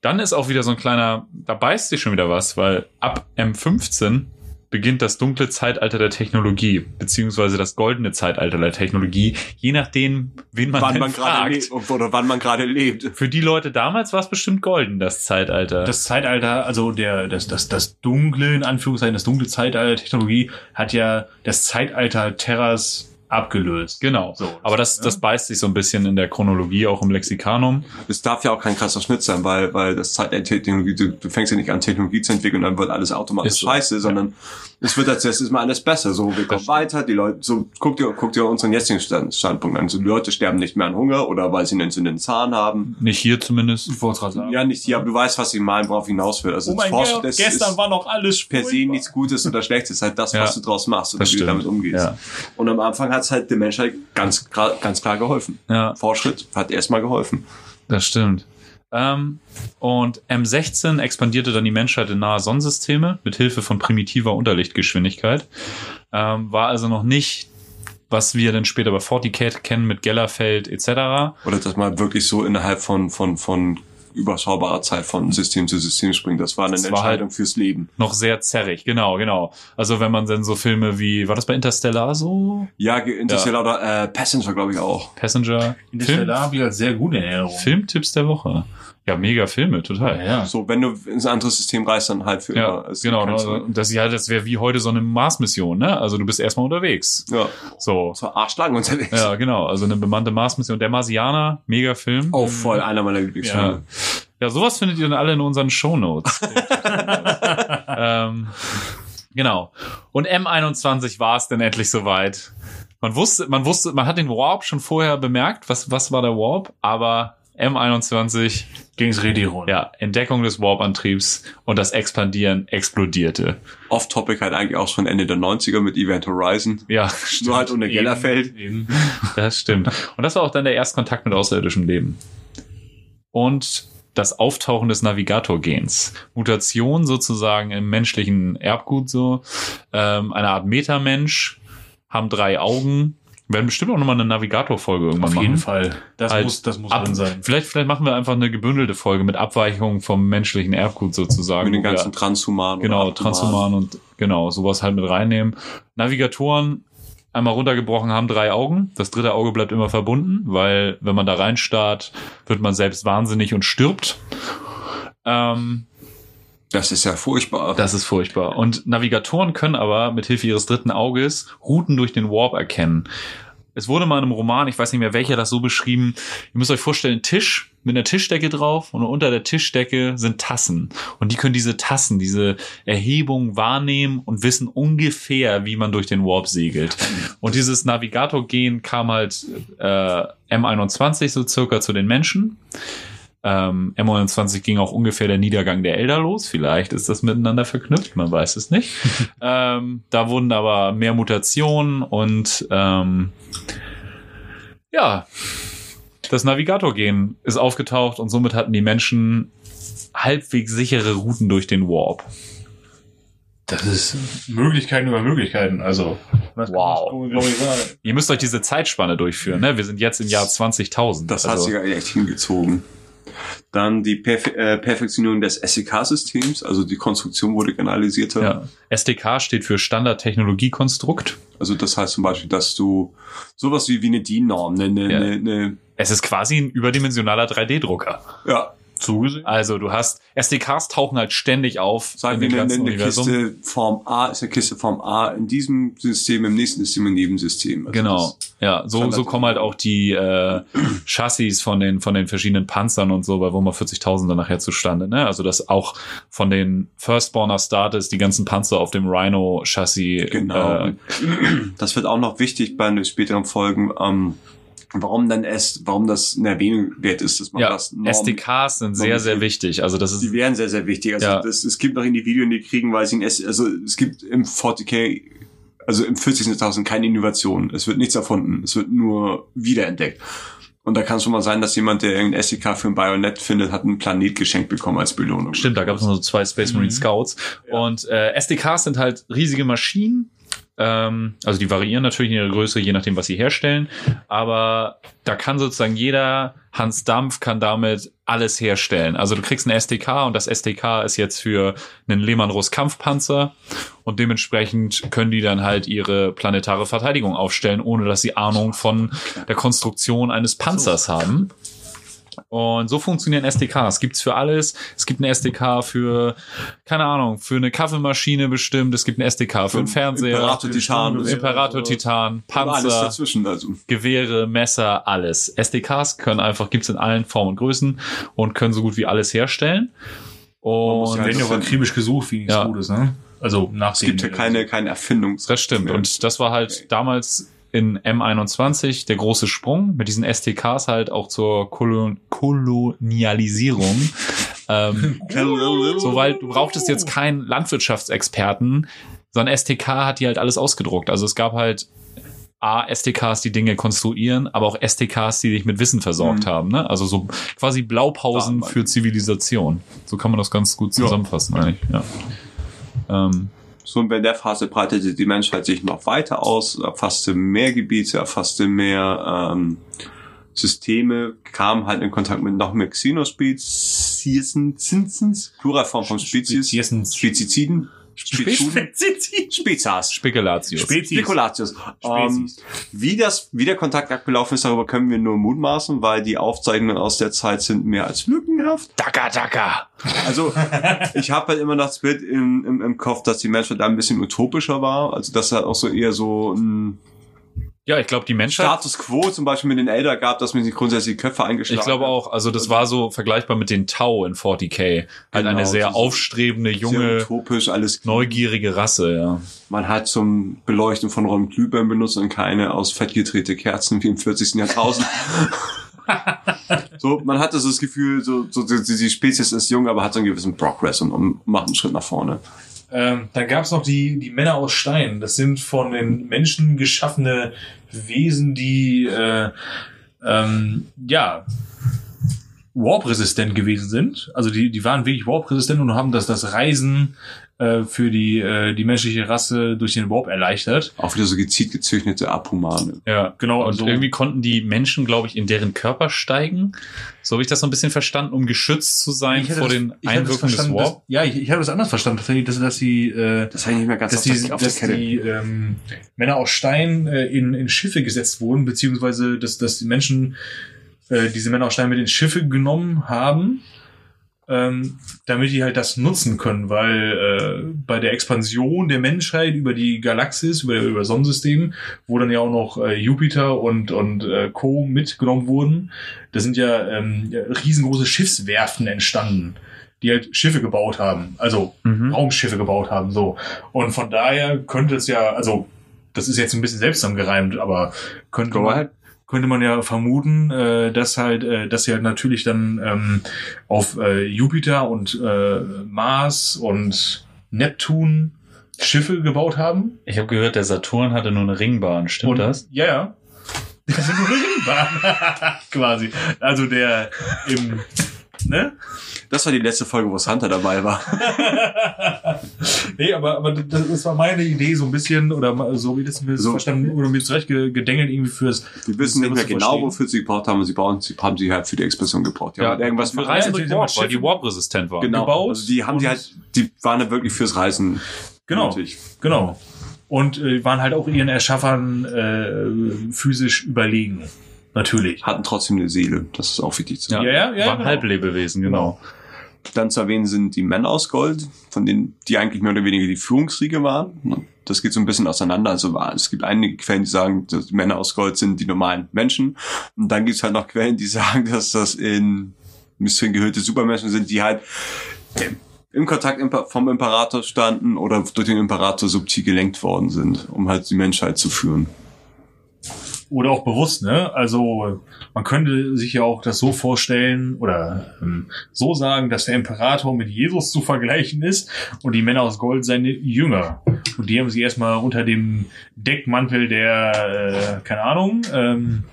D: dann ist auch wieder so ein kleiner, da beißt sich schon wieder was, weil ab M15 beginnt das dunkle Zeitalter der Technologie, beziehungsweise das goldene Zeitalter der Technologie, je nachdem, wen man,
B: wann
D: denn
B: man gerade
D: fragt.
B: lebt oder wann man gerade lebt.
D: Für die Leute damals war es bestimmt golden, das Zeitalter.
C: Das Zeitalter, also der, das, das, das dunkle, in Anführungszeichen, das dunkle Zeitalter der Technologie hat ja das Zeitalter Terras abgelöst.
D: genau.
C: So,
D: Aber das, das beißt sich so ein bisschen in der Chronologie, auch im Lexikanum.
B: Es darf ja auch kein krasser Schnitt sein, weil, weil das Zeit der Technologie, du, du fängst ja nicht an, Technologie zu entwickeln und dann wird alles automatisch
D: Ist so.
B: scheiße, sondern es wird als erstes mal alles besser. So, wir kommen weiter, die Leute, so, guck dir, guck dir unseren jetzigen Stand, Standpunkt an. So, die Leute sterben nicht mehr an Hunger oder weil sie einen entzündeten Zahn haben.
D: Nicht hier zumindest.
C: Ich wollte gerade sagen.
B: Ja, nicht hier, aber du weißt, was ich meinen, worauf hinaus will. Also,
C: oh mein Gott,
B: das
C: gestern
B: ist
C: war noch alles
B: per se nichts Gutes oder Schlechtes, halt das,
D: Ja.
B: was du draus machst oder
D: Das
B: wie du damit umgehst.
D: Ja.
B: Und am Anfang hat's halt der Menschheit ganz, ganz klar geholfen.
D: Ja.
B: Fortschritt hat erstmal geholfen.
D: Das stimmt. Ähm, und M16 expandierte dann die Menschheit in nahe Sonnensysteme mit Hilfe von primitiver Unterlichtgeschwindigkeit. Ähm, war also noch nicht, was wir dann später bei FortiCat kennen mit Gellerfeld etc.
B: Oder dass man wirklich so innerhalb von, von, von überschaubarer Zeit von System zu System springt. Das war eine
D: Das war
B: Entscheidung fürs Leben.
D: Noch sehr zerrig, genau, genau. Also wenn man dann so Filme wie, war das bei Interstellar so?
B: Ja, Interstellar oder äh, Passenger, glaube ich auch.
D: Passenger?
C: Interstellar habe ich als sehr gute Erinnerung.
D: Filmtipps der Woche. Ja, mega Filme, total.
C: Ja, ja.
B: So, wenn du ins andere System reist, dann halt für
D: Ja,
B: immer. Es
D: genau. ne,
B: Zurück.
D: Das, ja, das wäre wie heute so eine Mars-Mission, ne? Also du bist erstmal unterwegs.
B: Ja,
D: So.
B: das war arschlang unterwegs.
D: Ja, genau. Also eine bemannte Mars-Mission. Der Marsianer, mega Film.
B: Oh, voll, einer meiner
D: Ja.
B: Lieblingsfilme.
D: ja, sowas findet ihr dann alle in unseren Shownotes. [laughs] ähm, genau. Und M21 war es denn endlich soweit. Man wusste, man wusste, man hat den Warp schon vorher bemerkt. Was, was war der Warp? Aber M21
C: Ging's richtig rund.
D: Ja, Entdeckung des Warp-Antriebs und das Expandieren explodierte.
B: Off-Topic halt eigentlich auch schon Ende der 90er mit Event Horizon.
D: Ja,
B: Nur halt ohne Gellerfeld.
C: Eben.
D: das stimmt. Und das war auch dann der Erstkontakt mit außerirdischem Leben. Und das Auftauchen des Navigator-Gens. Mutation sozusagen im menschlichen Erbgut so. Ähm, eine Art Metamensch, haben drei Augen. Wir werden bestimmt auch nochmal eine Navigator-Folge irgendwann
C: Auf
D: machen.
C: jeden Fall. Das
D: Halt
C: muss, das muss
D: Ab,
C: drin sein.
D: vielleicht, vielleicht machen wir einfach eine gebündelte Folge mit Abweichungen vom menschlichen Erbgut sozusagen.
B: Mit den ganzen Transhumanen.
D: Genau,
B: oder Abhumanen.
D: Transhuman und genau, sowas halt mit reinnehmen. Navigatoren einmal runtergebrochen haben drei Augen. Das dritte Auge bleibt immer verbunden, weil wenn man da reinstarrt, wird man selbst wahnsinnig und stirbt. Ähm,
B: Das ist ja furchtbar.
D: das ist furchtbar. Und Navigatoren können aber mit Hilfe ihres dritten Auges Routen durch den Warp erkennen. Es wurde mal in einem Roman, ich weiß nicht mehr welcher, das so beschrieben. Ihr müsst euch vorstellen, Tisch mit einer Tischdecke drauf und unter der Tischdecke sind Tassen. Und die können diese Tassen, diese Erhebung wahrnehmen und wissen ungefähr, wie man durch den Warp segelt. Und dieses Navigator-Gen kam halt äh, M21 so circa zu den Menschen. Ähm, M21 ging auch ungefähr der Niedergang der Elder los. Vielleicht ist das miteinander verknüpft, man weiß es nicht. [laughs] ähm, da wurden aber mehr Mutationen und ähm, ja, das Navigator-Gen ist aufgetaucht und somit hatten die Menschen halbwegs sichere Routen durch den Warp.
C: Das ist Möglichkeiten über Möglichkeiten. Also, das
D: Wow. Ihr müsst euch diese Zeitspanne durchführen. Ne? Wir sind jetzt im Jahr 20.000.
B: Das hat
D: Also-
B: sich ja echt hingezogen. Dann die Perfe äh, Perfektionierung des SEK-Systems, also die Konstruktion wurde generalisierter.
D: ja. SDK steht für Standard-Technologiekonstrukt.
B: Also das heißt zum Beispiel, dass du sowas wie, wie eine DIN-Norm, eine, eine,
D: Ja.
B: eine
D: Es ist quasi ein überdimensionaler 3D-Drucker.
B: ja,
C: Zugesehen?
D: Also du hast SDKs tauchen halt ständig auf
B: sagen wir eine,
D: Universum.
B: Kiste Form A ist eine Kiste Form A in diesem System, im nächsten System, im Nebensystem. Also
D: Genau, ja, so, so kommen halt auch die äh, [clears throat] Chassis von den von den verschiedenen Panzern und so bei Wummer 40.000 dann nachher zustande. Ne? Also dass auch von den Firstborner Starters die ganzen Panzer auf dem Rhino-Chassis
B: Genau.
D: äh,
B: Das wird auch noch wichtig bei den späteren Folgen, ähm, warum dann es, warum das eine Erwähnung wert ist, dass man
D: ja,
B: das Norm-
D: SDKs sind sehr, sehr wichtig. Also das
B: Die
D: ist
B: wären sehr, sehr wichtig. Also
D: Ja.
B: das, es gibt noch Individuen, die kriegen, weil sie ein S, also es gibt im 40k, also im 40. Jahrtausend keine Innovation. Es wird nichts erfunden. Es wird nur wiederentdeckt. Und da kann es schon mal sein, dass jemand, der irgendein SDK für ein Bayonet findet, hat einen Planet geschenkt bekommen als Belohnung.
D: Stimmt, da gab es noch so zwei Space Marine
C: Mhm.
D: Scouts. Und äh, SDKs sind halt riesige Maschinen. Ähm, also die variieren natürlich in ihrer Größe, je nachdem, was sie herstellen. Aber da kann sozusagen jeder Hans Dampf kann damit alles herstellen. Also du kriegst ein SDK und das SDK ist jetzt für einen Lehmann-Russ Kampfpanzer und dementsprechend können die dann halt ihre planetare Verteidigung aufstellen, ohne dass sie Ahnung von der Konstruktion eines Panzers haben. Und so funktionieren SDKs. Gibt's für alles. Es gibt ein SDK für, keine Ahnung, für eine Kaffeemaschine bestimmt. Es gibt ein SDK für einen Fernseher.
B: Imperator Titan.
C: Imperator-
D: Titan,
B: alles
D: Panzer,
B: dazwischen, also.
D: Gewehre, Messer, alles. SDKs können einfach, gibt's in allen Formen und Größen und können so gut wie alles herstellen. Und
C: Werden ja auch
B: finden.
C: akribisch gesucht, wie nichts
D: Ja.
C: Gutes, ne? Also nach
B: Es gibt ja keine, keine Erfindung.
D: Das stimmt. Und das war halt damals in M21 der große Sprung mit diesen STKs halt auch zur Kolon Kolonialisierung. [laughs] ähm, so, weil du brauchtest jetzt keinen Landwirtschaftsexperten, sondern STK hat die halt alles ausgedruckt. Also es gab halt A, SDKs, die Dinge konstruieren, aber auch SDKs, die dich mit Wissen versorgt
B: Mhm.
D: haben. Ne? Also so quasi Blaupausen für Zivilisation. So kann man das ganz gut zusammenfassen eigentlich. Ja. Ähm,
B: So, und in der Phase breitete die Menschheit sich noch weiter aus, erfasste mehr Gebiete, erfasste mehr ähm, Systeme, kam halt in Kontakt mit noch mehr Xenospezies, Pluralform von Spezies,
C: Spezies.
B: Speziziden, Spezuden, [laughs] Spezies,
D: Spekulatius.
C: Spezies.
B: Spekulatius. Ähm,
C: Spezies.
B: wie das, wie der Kontakt abgelaufen ist, darüber können wir nur mutmaßen, weil die Aufzeichnungen aus der Zeit sind mehr als lückenhaft.
D: Daka, daka.
B: Also ich habe halt immer noch das Bild im, im, im Kopf, dass die Menschheit da ein bisschen utopischer war. Also dass halt auch so eher so ein
D: Ja, ich glaube, die Menschheit.
B: Status Quo zum Beispiel mit den Elder gab, dass man sich grundsätzlich die Köpfe eingeschlagen
D: Ich glaube auch, also das war so vergleichbar mit den Tau in 40k. Halt
B: Genau,
D: eine sehr aufstrebende,
B: Sehr
D: junge,
B: utopisch, alles
D: neugierige Rasse, ja.
B: Man hat zum Beleuchten von Räumen Glühbirnen benutzt und keine aus Fett gedrehte Kerzen wie im 40. Jahrtausend. [laughs] so, man hatte so das Gefühl, so, so die, die Spezies ist jung, aber hat so einen gewissen Progress und, und macht einen Schritt nach vorne.
C: Ähm, dann gab es noch die, die Männer aus Stein. Das sind von den Menschen geschaffene Wesen, die äh, ähm, ja warp-resistent gewesen sind. Also die, die waren wirklich warp-resistent und haben das, das Reisen äh, für die, äh, die menschliche Rasse durch den Warp erleichtert.
B: Auch wieder so gezielt gezüchtete Abhumane.
D: Ja,
C: Genau,
D: Und
C: also-
D: irgendwie konnten die Menschen, glaube ich, in deren Körper steigen. So habe ich das so ein bisschen verstanden, um geschützt zu sein vor
C: das-
D: den Einwirkungen des Warp.
C: dass- Ja, ich, ich habe das anders verstanden, tatsächlich, dass, dass sie äh,
B: Das habe ich nicht mehr ganz
C: dass
B: auf,
C: die,
B: auf
C: dass die ähm, Männer aus Stein äh, in, in Schiffe gesetzt wurden, beziehungsweise dass, dass die Menschen äh, diese Männer aus Stein mit in Schiffe genommen haben, ähm, damit die halt das nutzen können, weil äh, bei der Expansion der Menschheit über die Galaxis, über, über Sonnensystem, wo dann ja auch noch äh, Jupiter und, und äh, Co. mitgenommen wurden, da sind ja ähm, riesengroße Schiffswerften entstanden, die halt Schiffe gebaut haben. Also
D: Mhm.
C: Raumschiffe gebaut haben, so. Und von daher könnte es ja, also, das ist jetzt ein bisschen seltsam gereimt, aber könnte man,
B: ahead.
C: Könnte man ja vermuten, äh, dass halt, äh, dass sie halt natürlich dann ähm, auf äh, Jupiter und äh, Mars und Neptun Schiffe gebaut haben.
D: Ich habe gehört, der Saturn hatte nur eine Ringbahn. Stimmt
C: und,
D: das?
C: Ja, ja. [laughs] Das sind nur Ringbahn. [laughs] Quasi. Also der im, ne?
B: Das war die letzte Folge, wo Santa dabei war. [laughs]
C: nee, aber, aber das, das war meine Idee so ein bisschen, oder so wie das mir
B: So.
C: verstanden oder mir zurecht ge- gedengelt irgendwie fürs.
B: Die wissen nicht mehr genau,
C: verstehen.
B: wofür sie gebraucht haben. und Sie, brauchen, sie haben sie halt für die Expression gebraucht. Die haben halt irgendwas
D: für
B: mit
D: Reisen
C: Ja,
D: durch
C: die
D: Warp, weil die Warp-resistent waren.
B: genau.
C: gebaut
B: Also die haben die halt, die waren da wirklich fürs Reisen.
C: Genau.
B: nötig.
C: Genau. Und äh, waren halt auch ihren Erschaffern äh, physisch überlegen. Natürlich.
B: Hatten trotzdem eine Seele. Das ist auch wichtig zu sagen.
C: Ja, ja, ja,
D: waren
C: genau.
D: Halblebewesen, genau.
B: Dann zu erwähnen sind die Männer aus Gold, von denen die eigentlich mehr oder weniger die Führungskriege waren. Das geht so ein bisschen auseinander. Also war- es gibt einige Quellen, die sagen, dass die Männer aus Gold sind die normalen Menschen. Und dann gibt es halt noch Quellen, die [laughs] sagen, dass das in Mysterien gehüllte Supermenschen sind, die halt im Kontakt vom Imperator standen oder durch den Imperator subtil gelenkt worden sind, um halt die Menschheit zu führen.
C: Oder auch bewusst, ne? Also man könnte sich ja auch das so vorstellen oder ähm, so sagen, dass der Imperator mit Jesus zu vergleichen ist und die Männer aus Gold seine Jünger. Und die haben sie erstmal unter dem Deckmantel der, äh, keine Ahnung, ähm,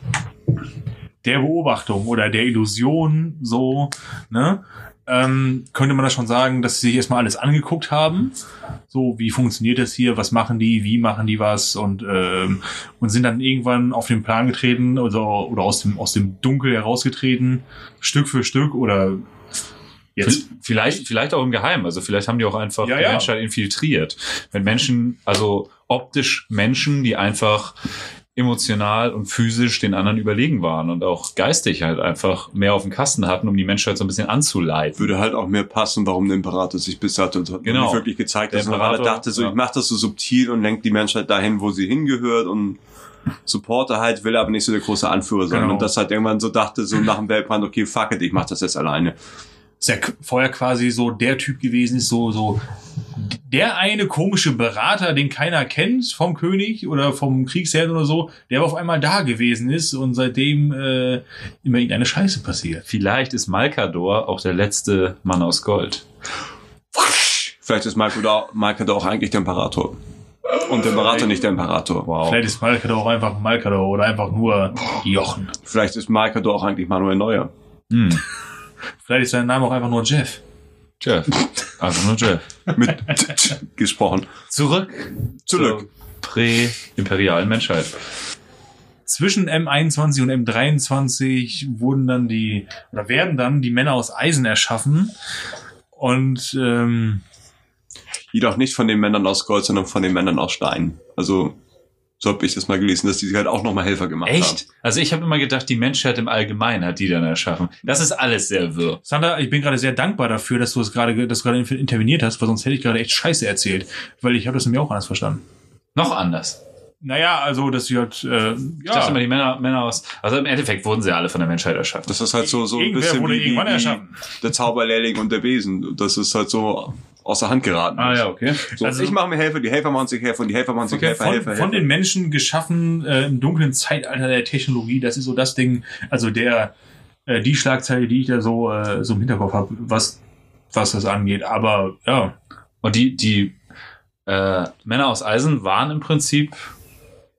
C: der Beobachtung oder der Illusion so, ne? Ähm, könnte man das schon sagen, dass sie sich erstmal alles angeguckt haben. So, wie funktioniert das hier? Was machen die? Wie machen die was? Und, ähm, und sind dann irgendwann auf den Plan getreten oder, oder aus, dem, aus dem Dunkel herausgetreten, Stück für Stück oder jetzt.
D: Vielleicht, vielleicht auch im Geheimen. Also vielleicht haben die auch einfach
C: Ja,
D: die
C: ja.
D: Menschheit infiltriert. Wenn Menschen, also optisch Menschen, die einfach emotional und physisch den anderen überlegen waren und auch geistig halt einfach mehr auf dem Kasten hatten, um die Menschheit so ein bisschen anzuleiten.
B: Würde halt auch mehr passen, warum der Imperator sich bis dato hat
D: Genau.
B: nicht wirklich gezeigt
D: Der
B: hat, weil er
D: Imperator,
B: dachte so,
D: ja.
B: ich mache das so subtil und lenkt die Menschheit dahin, wo sie hingehört und Supporter halt, will aber nicht so der große Anführer sein.
C: Genau.
B: Und das halt irgendwann so dachte, so nach dem Weltbrand, okay, fuck it, ich mach das jetzt alleine.
C: Ist ja vorher quasi so der Typ gewesen ist, so, so der eine komische Berater, den keiner kennt vom König oder vom Kriegsherrn oder so, der aber auf einmal da gewesen ist und seitdem äh, immer irgendeine Scheiße passiert.
D: Vielleicht ist Malkador auch der letzte Mann aus Gold.
B: Vielleicht ist Malkador, Malkador auch eigentlich der Imperator. Und der Imperator nicht der Imperator.
D: Wow.
C: Vielleicht ist Malkador auch einfach Malkador oder einfach nur Jochen.
B: Vielleicht ist Malkador auch eigentlich Manuel Neuer.
D: Hm.
C: Vielleicht ist sein Name auch einfach nur Jeff.
D: Jeff. Einfach nur Jeff.
B: Mit [laughs] gesprochen.
D: Zurück.
B: Zurück.
D: Zur Prä-imperialen Menschheit.
C: Zwischen M21 und M23 wurden dann die, oder werden dann die Männer aus Eisen erschaffen. Und ähm,
B: Jedoch nicht von den Männern aus Gold, sondern von den Männern aus Stein. Also, so habe ich das mal gelesen, dass die sich halt auch nochmal Helfer gemacht haben.
D: Echt? Also ich habe immer gedacht, die Menschheit im Allgemeinen hat die dann erschaffen. Das ist alles sehr wirr.
C: Sander, ich bin gerade sehr dankbar dafür, dass du es gerade, dass du gerade interveniert hast, weil sonst hätte ich gerade echt Scheiße erzählt, weil ich habe das nämlich auch anders verstanden.
D: Noch anders.
C: Naja, also dass sie halt, äh,
D: Ich dachte immer,
C: ja,
D: die Männer, Männer aus. Also im Endeffekt wurden sie alle von der Menschheit erschaffen.
B: Das ist halt so, so ein
C: irgendwer
B: bisschen
C: wurde
B: wie, wie,
C: irgendwann
B: wie
C: erschaffen.
B: der Zauberlehrling und der Besen. Das ist halt so außer Hand geraten.
D: Ah
B: ist.
D: ja, okay.
B: So,
C: Also-
B: ich mache mir Helfer, die Helfer machen sich Helfer und die Helfer machen sich
C: Okay,
B: Helfer,
C: von,
B: Helfer,
C: von
B: Helfer.
C: den Menschen geschaffen äh, im dunklen Zeitalter der Technologie. Das ist so das Ding, also der äh, die Schlagzeile, die ich da so äh, so im Hinterkopf habe, was was das angeht. Aber ja,
D: Und die, die äh, Männer aus Eisen waren im Prinzip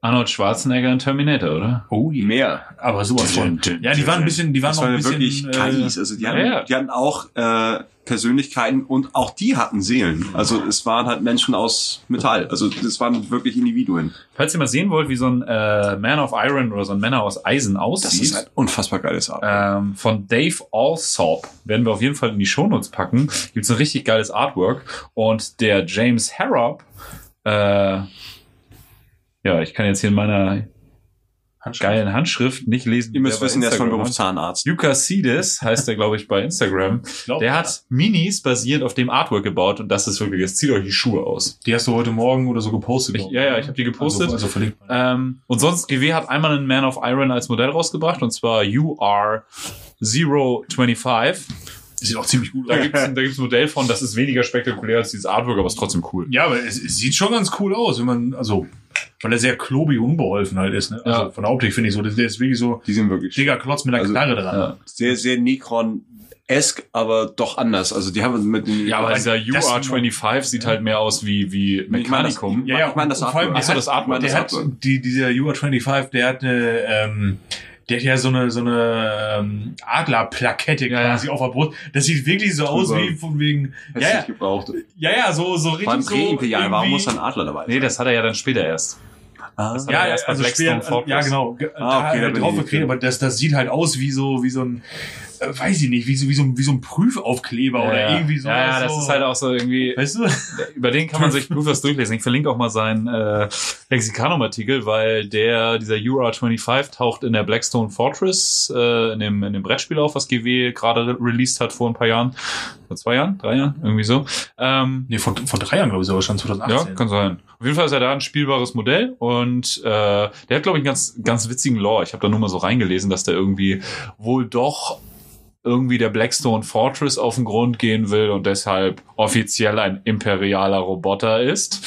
D: Arnold Schwarzenegger in Terminator, oder?
C: oh je.
B: Mehr.
C: aber sowas von. Ja, die waren ein bisschen, die waren
B: Das
C: noch ein bisschen.
B: wirklich KIs.
C: äh,
B: Also die
D: ja,
B: hatten,
D: ja.
B: die hatten auch äh, Persönlichkeiten und auch die hatten Seelen. Also es waren halt Menschen aus Metall. Also das waren wirklich Individuen.
D: Falls ihr mal sehen wollt, wie so ein äh, Man of Iron oder so ein Männer aus Eisen
B: Das
D: aussieht,
B: ist halt unfassbar geiles Arbeit.
D: ähm, von Dave Alsop werden wir auf jeden Fall in die Shownotes packen. Gibt's ein richtig geiles Artwork und der James Harrop, äh, ja, ich kann jetzt hier in meiner geilen Handschrift nicht lesen.
B: Ihr müsst wissen, der ist von Beruf. Zahnarzt.
D: Lucasidis heißt der, glaube ich, bei Instagram.
C: glaub,
D: Der hat Minis basierend auf dem Artwork gebaut und das ist wirklich, es zieht euch die Schuhe aus.
C: Die hast du heute Morgen oder so gepostet.
D: Ich, ja, ja,
C: ne?
D: ich habe die gepostet.
C: Also, also verlinkt.
D: Ähm, und sonst, GW hat einmal einen Man of Iron als Modell rausgebracht, und zwar UR025.
C: Sieht auch ziemlich gut
D: Da
C: aus.
D: gibt's da gibt's ein Modell von, das ist weniger spektakulär als dieses Artwork, aber ist trotzdem cool.
C: Ja, aber es, es sieht schon ganz cool aus, wenn man, also, weil er sehr klobig und unbeholfen halt ist. Ne? Also
D: Ja.
C: von der Optik finde ich so, der, ist wirklich so
B: Die sind wirklich
C: dicker Klotz mit einer
B: Also,
C: Knarre dran.
D: Ja,
B: sehr, sehr Necron-esk, aber doch anders. Also die haben mit
D: ja aber dieser
C: das-
D: UR25 sieht halt mehr aus wie, wie Mechanicum.
B: Ja, ja, ich meine das
C: und vor allem,
B: Artwork.
C: der
D: Ach so,
C: hat-
D: das Artwork,
C: Der
B: das
C: hat, die, dieser UR25, der hat eine, ähm, der hat ja so eine, so eine ähm, Adlerplakette
D: Ja, ja.
C: quasi auf der Brust. Das sieht wirklich so aus wie von wegen, ja, ja,
B: gebraucht.
C: ja, ja, so, so richtig
B: Vor allem
C: so.
B: Präimperial, warum
C: irgendwie-
B: muss ein Adler dabei
D: Nee, das hat er ja dann später erst.
B: Ah.
D: Das hat
C: Ja,
D: er
C: ja,
D: erst bei
C: also
D: Blackstone
C: schwer,
D: Fortress.
C: ja genau, ge-
B: Ah,
C: da
B: okay, da
C: hat
B: bin
C: drauf
B: ich
C: gekriegt, aber das, das sieht halt aus wie so, wie so ein, äh, weiß ich nicht, wie so, wie so, ein- wie so ein Prüfaufkleber
D: Ja,
C: oder
D: ja.
C: irgendwie so.
D: Ja, ja, das
C: so.
D: ist halt auch so irgendwie,
C: weißt du? [laughs]
D: über den kann man sich gut was durchlesen. Ich verlinke auch mal seinen äh, Lexikanum-Artikel, weil der, dieser UR25 taucht in der Blackstone Fortress, äh, in, dem, in dem Brettspiel auf, was GW gerade re released hat vor ein paar Jahren. Vor zwei Jahren? Drei Jahren? Irgendwie so. Ähm,
C: Nee, vor, vor drei Jahren, glaube ich, sogar schon
D: ja,
C: 2018.
D: kann sein. Auf jeden Fall ist er da ein spielbares Modell und äh, der hat, glaube ich, einen ganz, ganz witzigen Lore. Ich habe da nur mal so reingelesen, dass der irgendwie wohl doch irgendwie der Blackstone Fortress auf den Grund gehen will und deshalb offiziell ein imperialer Roboter ist.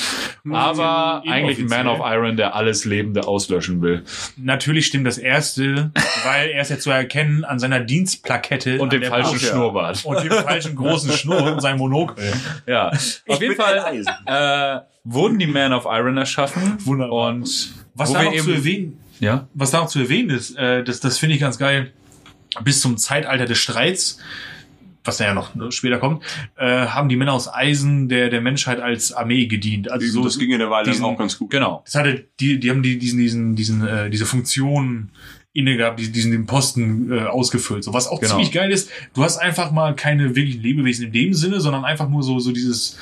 D: Aber
C: Hm,
D: eigentlich ein Man of. Iron, der alles Lebende auslöschen will.
C: Natürlich stimmt das erste, [laughs] weil er ist ja zu erkennen an seiner Dienstplakette.
D: Und dem falschen
C: Brust.
D: Schnurrbart.
C: Und dem falschen großen Schnurr und seinem Monokel.
D: Ja, auf jeden Fall äh, wurden die Man of Iron erschaffen.
C: Wunderbar.
D: Und
C: Was da noch zu
D: eben-
C: erwähnen,
D: ja,
C: was da noch zu erwähnen ist, äh, das, das finde ich ganz geil. Bis zum Zeitalter des Streits, was ja noch ne, später kommt, äh, haben die Männer aus Eisen der, der Menschheit als Armee gedient. Also so,
B: das ging in der Weile
C: diesen-
B: auch ganz gut.
D: genau.
C: das hatte, die, die haben die, diesen, diesen, diesen, äh, diese Funktion inne gehabt, diesen, diesen den Posten äh, ausgefüllt. So was auch
D: Genau.
C: ziemlich geil ist. Du hast einfach mal keine wirklichen Lebewesen in dem Sinne, sondern einfach nur so, so dieses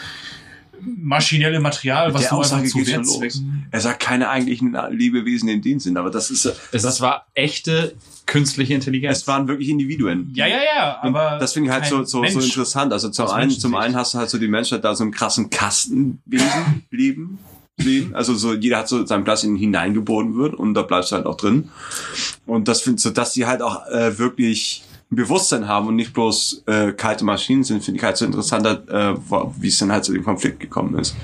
C: maschinelle Material, was du einfach
B: Aussage
C: zu
B: geht schon
C: Wertzwecken.
B: Er sagt keine eigentlichen Lebewesen in dem Sinn, aber das ist,
D: Es, das war echte künstliche Intelligenz.
B: es waren wirklich Individuen.
C: Ja, ja, ja,
B: Und
C: aber
B: das finde ich halt so, so, so interessant. Also zum einen, zum einen hast du halt so die Menschheit da so im krassen Kastenwesen [laughs] leben sehen. Also so jeder hat so seinen Platz in ihn hineingeboren wird und da bleibst du halt auch drin. Und das finde ich so, dass die halt auch äh, wirklich ein Bewusstsein haben und nicht bloß äh, kalte Maschinen sind, finde ich halt so interessanter, äh, wie es dann halt zu dem Konflikt gekommen ist.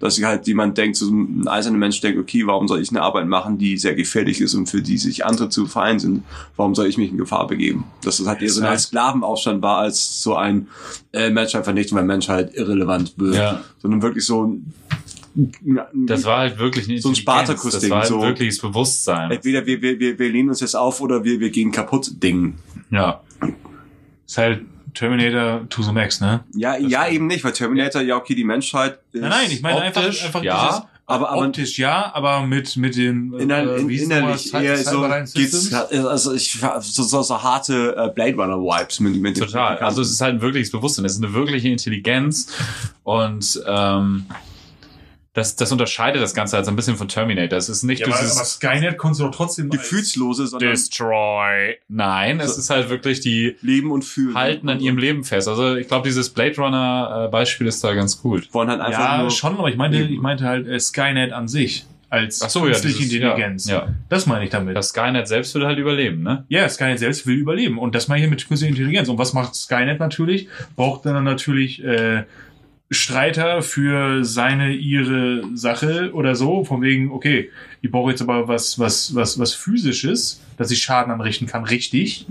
B: Dass sich halt jemand denkt, so ein eiserner Mensch denkt, okay, warum soll ich eine Arbeit machen, die sehr gefährlich ist und für die sich andere zu fein sind? Warum soll ich mich in Gefahr begeben? Dass das halt eher so ein Sklavenaufstand war, als so ein äh, Menschheit vernichten, weil Menschheit irrelevant wird.
D: Ja.
B: Sondern wirklich so,
D: Das war halt wirklich eine
B: So ein
D: Intelligenz.
B: Spartacus-Ding,
D: Das war halt
B: so.
D: wirklich das Bewusstsein.
B: entweder wir, wir, wir, wir lehnen uns jetzt auf oder wir, wir gehen kaputt Ding.
D: Ja.
C: Ist halt Terminator to the max, ne?
B: Ja, ja, eben nicht, weil Terminator, ja, okay, die Menschheit ist
C: Nein, nein, ich meine einfach,
D: optisch,
C: einfach
D: ja,
C: dieses,
B: aber- aber-
C: optisch ja, aber mit, mit den,
B: Inner, in,
C: wie hieß
B: innerlich eher so, geht's, also ich, so, so, so harte äh, Blade Runner Vibes mit, mit dem-
D: Total. Also es ist halt ein wirkliches Bewusstsein. Es ist eine wirkliche Intelligenz und ähm, das, das unterscheidet das Ganze halt so ein bisschen von Terminator. Es ist nicht
C: Ja, aber, aber
D: dieses
C: Skynet konntest du doch trotzdem
B: gefühlslose, sondern
D: Destroy. Nein, es
B: So.
D: ist halt wirklich die
B: Leben und Fühlen.
D: halten an ihrem Leben fest. Also ich glaube, dieses Blade Runner äh, Beispiel ist da ganz gut.
B: wollen halt einfach
C: Ja,
B: nur,
C: schon, aber ich meinte, ich meinte halt äh, Skynet an sich als
D: Ach so, ja,
C: künstliche
D: dieses-
C: Intelligenz.
D: Ja, ja.
C: Das meine ich damit.
D: Das Skynet selbst würde halt überleben, ne?
C: Ja, Skynet selbst will überleben. Und das meine ich mit künstlicher Intelligenz. Und was macht Skynet natürlich? Braucht dann natürlich äh, Streiter für seine, ihre Sache oder so. Von wegen, okay, ich brauche jetzt aber was, was, was, was physisches, dass ich Schaden anrichten kann, richtig.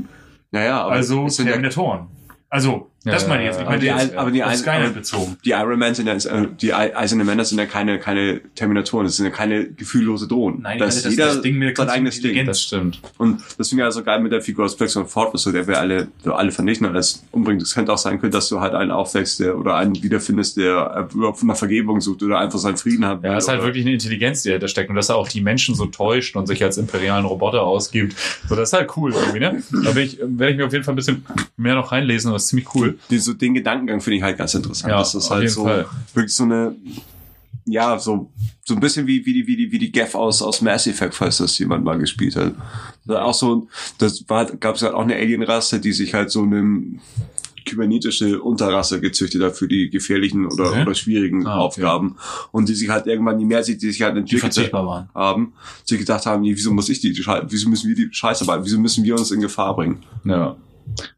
B: naja, aber
C: also
B: sind ja,
C: Terminatoren. Also, das
D: Ja,
C: meine ich jetzt. Ich
B: aber
C: meine
B: die,
C: jetzt
B: aber die,
C: auf
B: aber
C: Skynet bezogen.
B: die Iron Man sind ja, äh, die Ei- Eisernen Männer sind ja keine, keine Terminatoren, das sind ja keine gefühllose Drohnen.
C: Nein,
B: das
C: das,
B: ist
C: das,
B: jeder
C: das Ding mit der
B: sein eigenes Ding.
C: Intelligenz.
D: Das stimmt.
B: Und das finde ich also geil mit der Figur aus Blackstone Ford, so der wir alle, so alle vernichten und alles umbringen. Das könnte auch sein können, dass du halt einen aufwächst, der, oder einen wiederfindest, der äh, überhaupt nach Vergebung sucht oder einfach seinen Frieden hat.
D: Ja, es ist halt wirklich eine Intelligenz, die dahinter steckt und dass er auch die Menschen so täuscht und sich als imperialen Roboter ausgibt. So, das ist halt cool irgendwie, ne? Da bin ich, werde ich mir auf jeden Fall ein bisschen mehr noch reinlesen, das ist ziemlich cool.
B: Die, so den Gedankengang finde ich halt ganz interessant.
D: Ja,
B: das ist halt so,
D: Fall.
B: wirklich so eine, ja, so, so ein bisschen wie, wie die, wie die, wie die Gaff aus, aus Mass Effect, falls das jemand mal gespielt hat. Also auch so, das war, gab es halt auch eine Alienrasse, die sich halt so eine kybernetische Unterrasse gezüchtet hat für die gefährlichen oder,
C: Okay.
B: oder schwierigen
D: Ah, okay.
B: Aufgaben. Und die sich halt irgendwann, je mehr sie die sich halt
C: Die
B: entwickelt haben, sich gedacht haben, nee, wieso muss ich die, wieso müssen wir die Scheiße arbeiten, wieso müssen wir uns in Gefahr bringen?
D: Ja.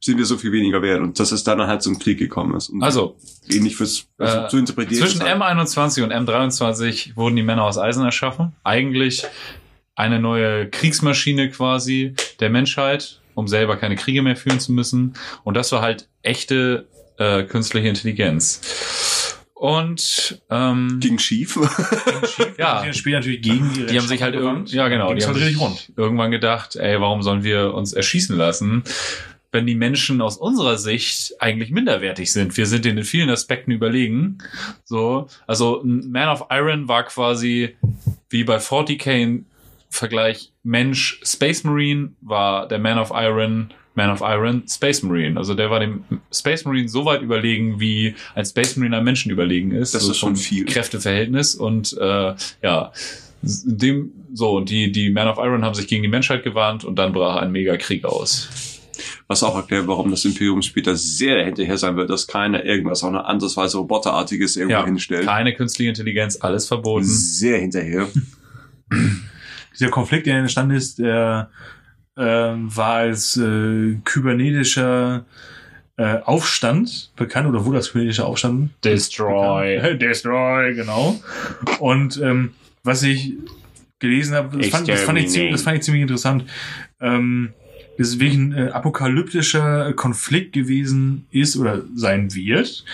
B: Sind wir so viel weniger wert? Und dass es dann halt zum Krieg gekommen ist. Und
D: Also,
B: ähnlich fürs, also
D: Äh,
B: zu interpretieren.
D: zwischen
B: halt-
D: M21 und M23 wurden die Männer aus Eisen erschaffen. Eigentlich eine neue Kriegsmaschine quasi der Menschheit, um selber keine Kriege mehr führen zu müssen. Und das war halt echte äh, künstliche Intelligenz. Und ähm,
B: ging schief. [laughs]
D: Ja.
C: Die spielen natürlich gegen ihre
D: die haben sich halt
C: gewandt.
D: irgend, ja genau, die haben
C: halt
D: sich
C: rund.
D: irgendwann gedacht, ey, warum sollen wir uns erschießen lassen, wenn die Menschen aus unserer Sicht eigentlich minderwertig sind? Wir sind denen in vielen Aspekten überlegen. So, also Man of Iron war quasi wie bei 40k ein Vergleich Mensch Space Marine war der Man of Iron Man of Iron Space Marine. Also der war dem Space Marine so weit überlegen, wie ein Space Marine einem Menschen überlegen ist.
B: Das
D: so
B: ist schon viel.
D: Kräfteverhältnis und äh, ja, dem so und die die Man of Iron haben sich gegen die Menschheit gewarnt und dann brach ein Megakrieg aus.
B: Was auch erklärt, warum das Imperium später sehr hinterher sein wird, dass keiner irgendwas auch eine andersweise Roboterartiges irgendwo
D: Ja,
B: hinstellt.
D: keine künstliche Intelligenz, alles verboten.
B: Sehr hinterher. [clears throat]
C: Dieser Konflikt, der entstanden ist, der ähm, war als äh, kybernetischer äh, Aufstand bekannt oder wurde als kybernetischer Aufstand
D: Destroy.
C: bekannt. [laughs] Destroy, genau. Und ähm, was ich gelesen habe, das fand, das, fand ich ziemlich, das fand ich ziemlich interessant. Ähm, das ist wirklich ein äh, apokalyptischer Konflikt gewesen ist oder sein wird,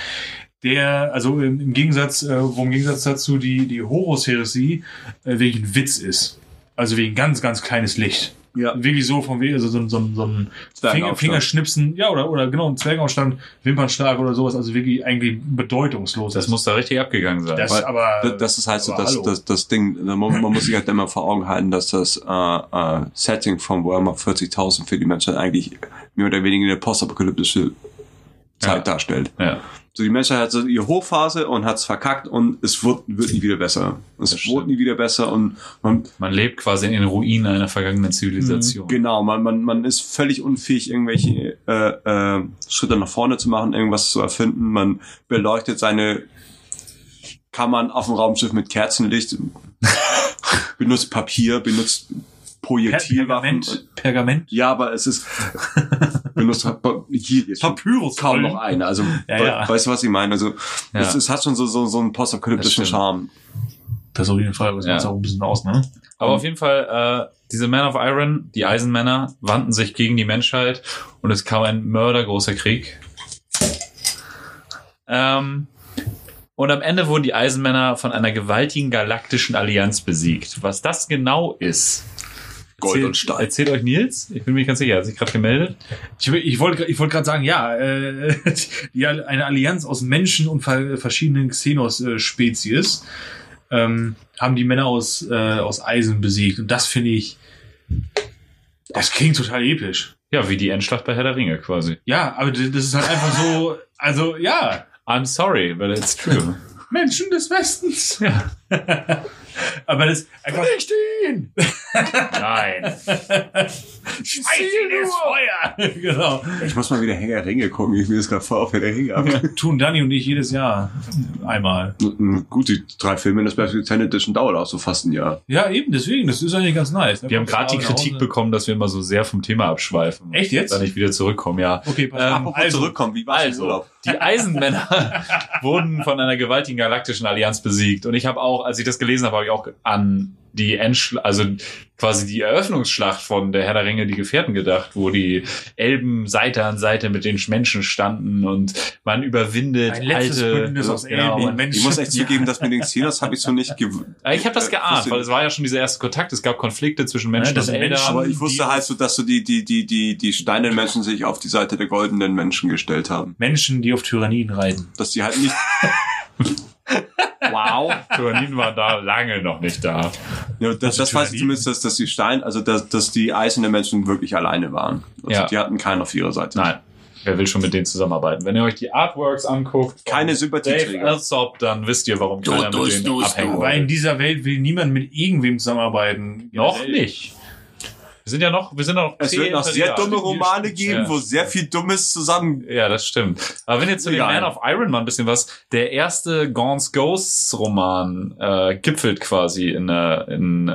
C: der, also im, im Gegensatz, äh, wo im Gegensatz dazu die, die Horus-Heresie äh, wirklich ein Witz ist. Also wegen ganz, ganz kleines Licht.
B: Ja.
C: Wirklich so von wegen, also so, so, so ein Finger. Fingerschnipsen, ja, oder, oder genau, ein Zwergenaufstand, Wimpernschlag oder sowas, also wirklich eigentlich bedeutungslos.
D: Das muss da richtig abgegangen sein.
C: das
B: Weil
C: aber,
B: Das, ist halt so das, das, das Ding. Man, man muss sich halt immer vor Augen halten, dass das äh, äh, Setting von Warhammer 40.000 für die Menschheit eigentlich mehr oder weniger eine postapokalyptische Zeit
D: Ja.
B: darstellt.
D: ja.
B: So die Menschheit hat so ihre Hochphase und hat's verkackt und es wird, wird nie wieder besser. Es wird nie wieder besser und man,
D: Man lebt quasi in den Ruinen einer vergangenen Zivilisation.
B: Genau, man, man, man ist völlig unfähig, irgendwelche äh, äh, Schritte nach vorne zu machen, irgendwas zu erfinden. Man beleuchtet seine Kammern auf dem Raumschiff mit Kerzenlicht, [laughs] benutzt Papier, benutzt Projektilwaffen.
C: Pergament, Pergament.
B: Ja, aber es ist [laughs] benutzt hier jetzt
C: Papyrus.
B: kaum noch eine. Also
C: Ja,
B: we-
C: ja.
B: weißt du, was ich meine? Also
D: Ja.
B: es, es hat schon so so, so einen postapokalyptischen. Charme.
C: Das auf jeden Fall, das
D: Ja.
C: macht auch ein bisschen aus, ne?
D: Aber auf jeden Fall, äh, diese Man of Iron, die Eisenmänner, wandten sich gegen die Menschheit und es kam ein mördergroßer Krieg. Ähm, Und am Ende wurden die Eisenmänner von einer gewaltigen galaktischen Allianz besiegt. Was das genau ist,
B: Gold
D: erzählt-
B: und Stahl.
D: Erzählt euch Nils? Ich bin mir ganz sicher. Er hat sich gerade gemeldet.
C: Ich, ich wollte ich wollte gerade sagen, ja, äh, [laughs] die, eine Allianz aus Menschen und ver verschiedenen Xenos-Spezies ähm, haben die Männer aus, äh, aus Eisen besiegt. Und das finde ich, das klingt total episch.
D: Ja, wie die Endschlacht bei Herr der Ringe quasi.
C: Ja, aber das ist halt einfach so, also ja,
D: I'm sorry, but it's true. [laughs]
C: Menschen des Westens.
D: ja. [laughs] [laughs]
C: Aber das.
B: Nicht ihn!
D: Nein. [laughs]
C: Schmeiß ihn ins Feuer! [laughs] genau.
B: Ich muss mal wieder der Ringe gucken. Ich will das gerade voll auf der Ringe ab.
C: Tun Danny und ich jedes Jahr einmal.
B: Gut, die drei Filme in der Special Edition dauert auch so fast ein Jahr.
C: Ja, eben, deswegen, das ist eigentlich ganz nice.
D: Wir haben gerade die Kritik bekommen, dass wir immer so sehr vom Thema abschweifen.
C: Echt jetzt?
D: Dann nicht wieder zurückkommen, ja.
C: Okay, pass
D: Ähm,
C: Also,
B: zurückkommen, wie war also,
D: Also,
B: Urlaub?
D: Die Eisenmänner wurden von einer gewaltigen galaktischen Allianz besiegt. Und ich habe auch, als ich das gelesen habe, habe ich auch an die Endschl also quasi die Eröffnungsschlacht von der Herr der Ringe, die Gefährten gedacht, wo die Elben Seite an Seite mit den Menschen standen und man überwindet
C: Ein letztes
D: alte.
C: Bündnis aus
D: genau,
C: Elben Menschen.
B: Ich muss echt zugeben, dass mit den Xenos habe ich so nicht gewusst.
D: ich habe das geahnt, weil es war ja schon dieser erste Kontakt. Es gab Konflikte zwischen Menschen
C: das
D: und.
C: Menschen,
B: Aber ich wusste halt so, dass so die, die, die, die, die steinernen Menschen sich auf die Seite der goldenen Menschen gestellt haben.
C: Menschen, die auf Tyrannien reiten.
B: Dass die halt nicht, [laughs]
D: Wow. [laughs] Tyrannien war da lange noch nicht da.
B: ja, das, das weiß ich zumindest, dass, dass die Stein, also dass, dass die eisernen Menschen wirklich alleine waren. Also
D: Ja.
B: die hatten keinen auf ihrer Seite.
D: Nein. Wer will schon mit denen zusammenarbeiten? Wenn ihr euch die Artworks anguckt,
B: Keine Sympathieträger.
D: Dave Alsop, dann wisst ihr, warum
B: Du,
D: keiner
B: du,
D: mit denen
B: du,
D: abhängen
B: du.
C: Weil in dieser Welt will niemand mit irgendwem zusammenarbeiten.
D: Noch nicht. Wir sind ja noch, wir sind ja noch.
B: Es wird noch sehr
D: präimperial.
B: dumme Romane geben,
D: Ja.
B: wo sehr viel Dummes zusammen.
D: Ja, das stimmt. Aber wenn ihr zu dem
B: Egal.
D: Man of Iron mal ein bisschen was, der erste Gaunt's Ghosts Roman äh, gipfelt quasi in, äh, in äh,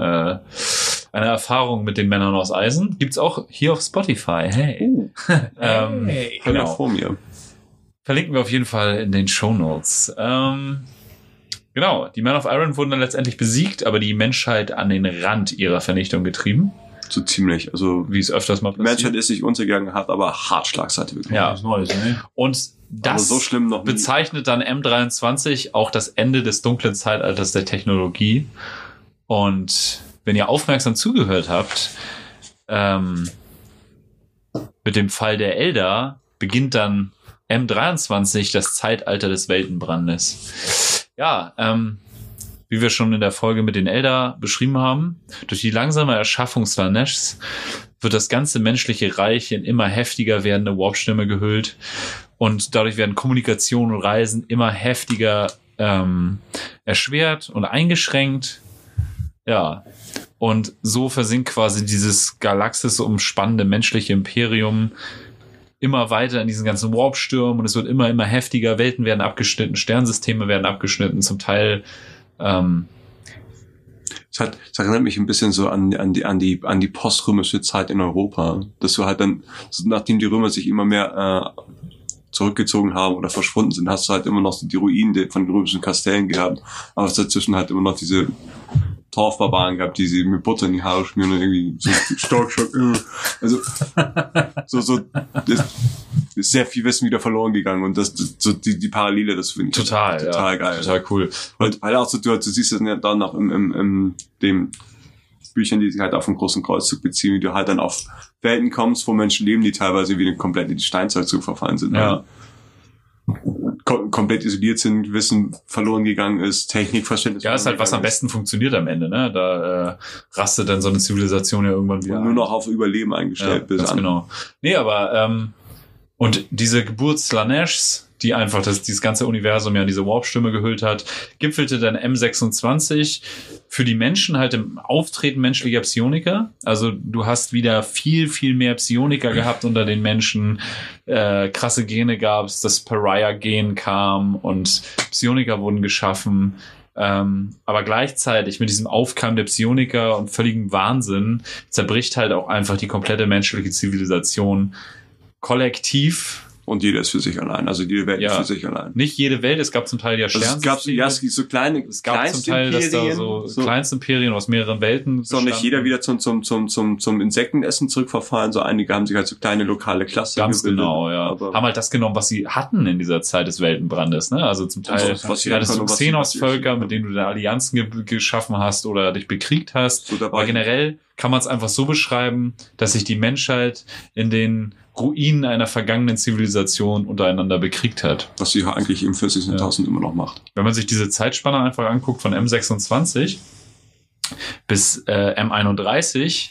D: einer Erfahrung mit den Männern aus Eisen. Gibt's auch hier auf Spotify. Hey.
B: Uh, [laughs]
D: Ähm,
C: Hey.
B: genau.
D: genau.
B: vor mir.
D: Verlinken wir auf jeden Fall in den Show Notes. Ähm, genau, die Men of Iron wurden dann letztendlich besiegt, aber die Menschheit an den Rand ihrer Vernichtung getrieben,
B: So ziemlich. Also,
D: wie es öfters mal
B: die Menschheit
D: passiert.
B: ist nicht untergegangen, hat aber hart Schlagseite bekommen.
D: Ja.
C: Was Neues, ne?
D: Und das
B: so schlimm noch nie.
D: bezeichnet dann M23 auch das Ende des dunklen Zeitalters der Technologie. Und wenn ihr aufmerksam zugehört habt, ähm, mit dem Fall der Elder beginnt dann M23 das Zeitalter des Weltenbrandes. Ja, ähm, wie wir schon in der Folge mit den Elder beschrieben haben, durch die langsame Erschaffung Slaneshs wird das ganze menschliche Reich in immer heftiger werdende Warpstimme gehüllt und dadurch werden Kommunikation und Reisen immer heftiger ähm, erschwert und eingeschränkt. Ja, und so versinkt quasi dieses Galaxis umspannende menschliche Imperium immer weiter in diesen ganzen Warpstürmen und es wird immer, immer heftiger. Welten werden abgeschnitten, Sternsysteme werden abgeschnitten, zum Teil ähm,
B: Es, hat, es erinnert mich ein bisschen so an, an, die, an, die, an die poströmische Zeit in Europa. Dass du halt dann, nachdem die Römer sich immer mehr äh, zurückgezogen haben oder verschwunden sind, hast du halt immer noch die Ruinen von den römischen Kastellen gehabt. Aber es dazwischen halt immer noch diese Torfbarbaren gehabt, die sie mit Butter in die Haare schmieren und irgendwie so stark, äh. Also, so, so, das ist sehr viel Wissen wieder verloren gegangen und das, das so die, die Parallele, das finde ich
D: total,
B: total
D: ja,
B: geil.
D: total cool.
B: Und weil auch so, du, du siehst es ja dann auch im, im, im dem Büchern, die sich halt auf den großen Kreuzzug beziehen, wie du halt dann auf Welten kommst, wo Menschen leben, die teilweise wieder komplett in die Steinzeit zurückverfallen sind.
D: Ja.
B: Kom komplett isoliert sind, Wissen verloren gegangen ist, Technikverständnis.
D: Ja, ist halt, was am besten funktioniert am Ende, ne? Da äh, rastet dann so eine Zivilisation ja irgendwann wieder.
B: Und nur noch auf Überleben eingestellt
D: ja,
B: bis
D: ganz
B: an.
D: genau. Nee, aber ähm, und diese Geburt Slaneshs, die einfach das, dieses ganze Universum ja in diese Warp-Stimme gehüllt hat, gipfelte dann M26 für die Menschen halt im Auftreten menschlicher Psioniker. Also du hast wieder viel, viel mehr Psioniker gehabt unter den Menschen. Äh, krasse Gene gab's, das Pariah-Gen kam und Psioniker wurden geschaffen. Ähm, aber gleichzeitig mit diesem Aufkeimen der Psioniker und völligem Wahnsinn zerbricht halt auch einfach die komplette menschliche Zivilisation kollektiv
B: Und jeder ist für sich allein. Also jede Welt
D: Ja.
B: ist für sich allein.
D: Nicht jede Welt, es gab zum Teil ja
B: Also es gab
D: Sternsysteme.
B: ja, es so kleine,
D: es gab zum Teil, dass da so,
B: so
D: Kleinstimperien aus mehreren Welten
B: soll nicht
D: bestanden.
B: jeder wieder zum, zum, zum, zum, zum Insektenessen zurückverfallen. So einige haben sich halt so kleine lokale Cluster
D: Ganz
B: gebildet.
D: genau, ja. Haben halt das genommen, was sie hatten in dieser Zeit des Weltenbrandes, ne? Also zum Teil
B: Also, was
D: hattest du Xenos-Völker, mit denen du deine Allianzen ge geschaffen hast oder dich bekriegt hast.
B: so.
D: Aber generell kann man es einfach so beschreiben, dass sich die Menschheit in den Ruinen einer vergangenen Zivilisation untereinander bekriegt hat.
B: was sie eigentlich im 40.000 immer noch macht.
D: Wenn man sich diese Zeitspanne einfach anguckt von M26 bis äh, M31,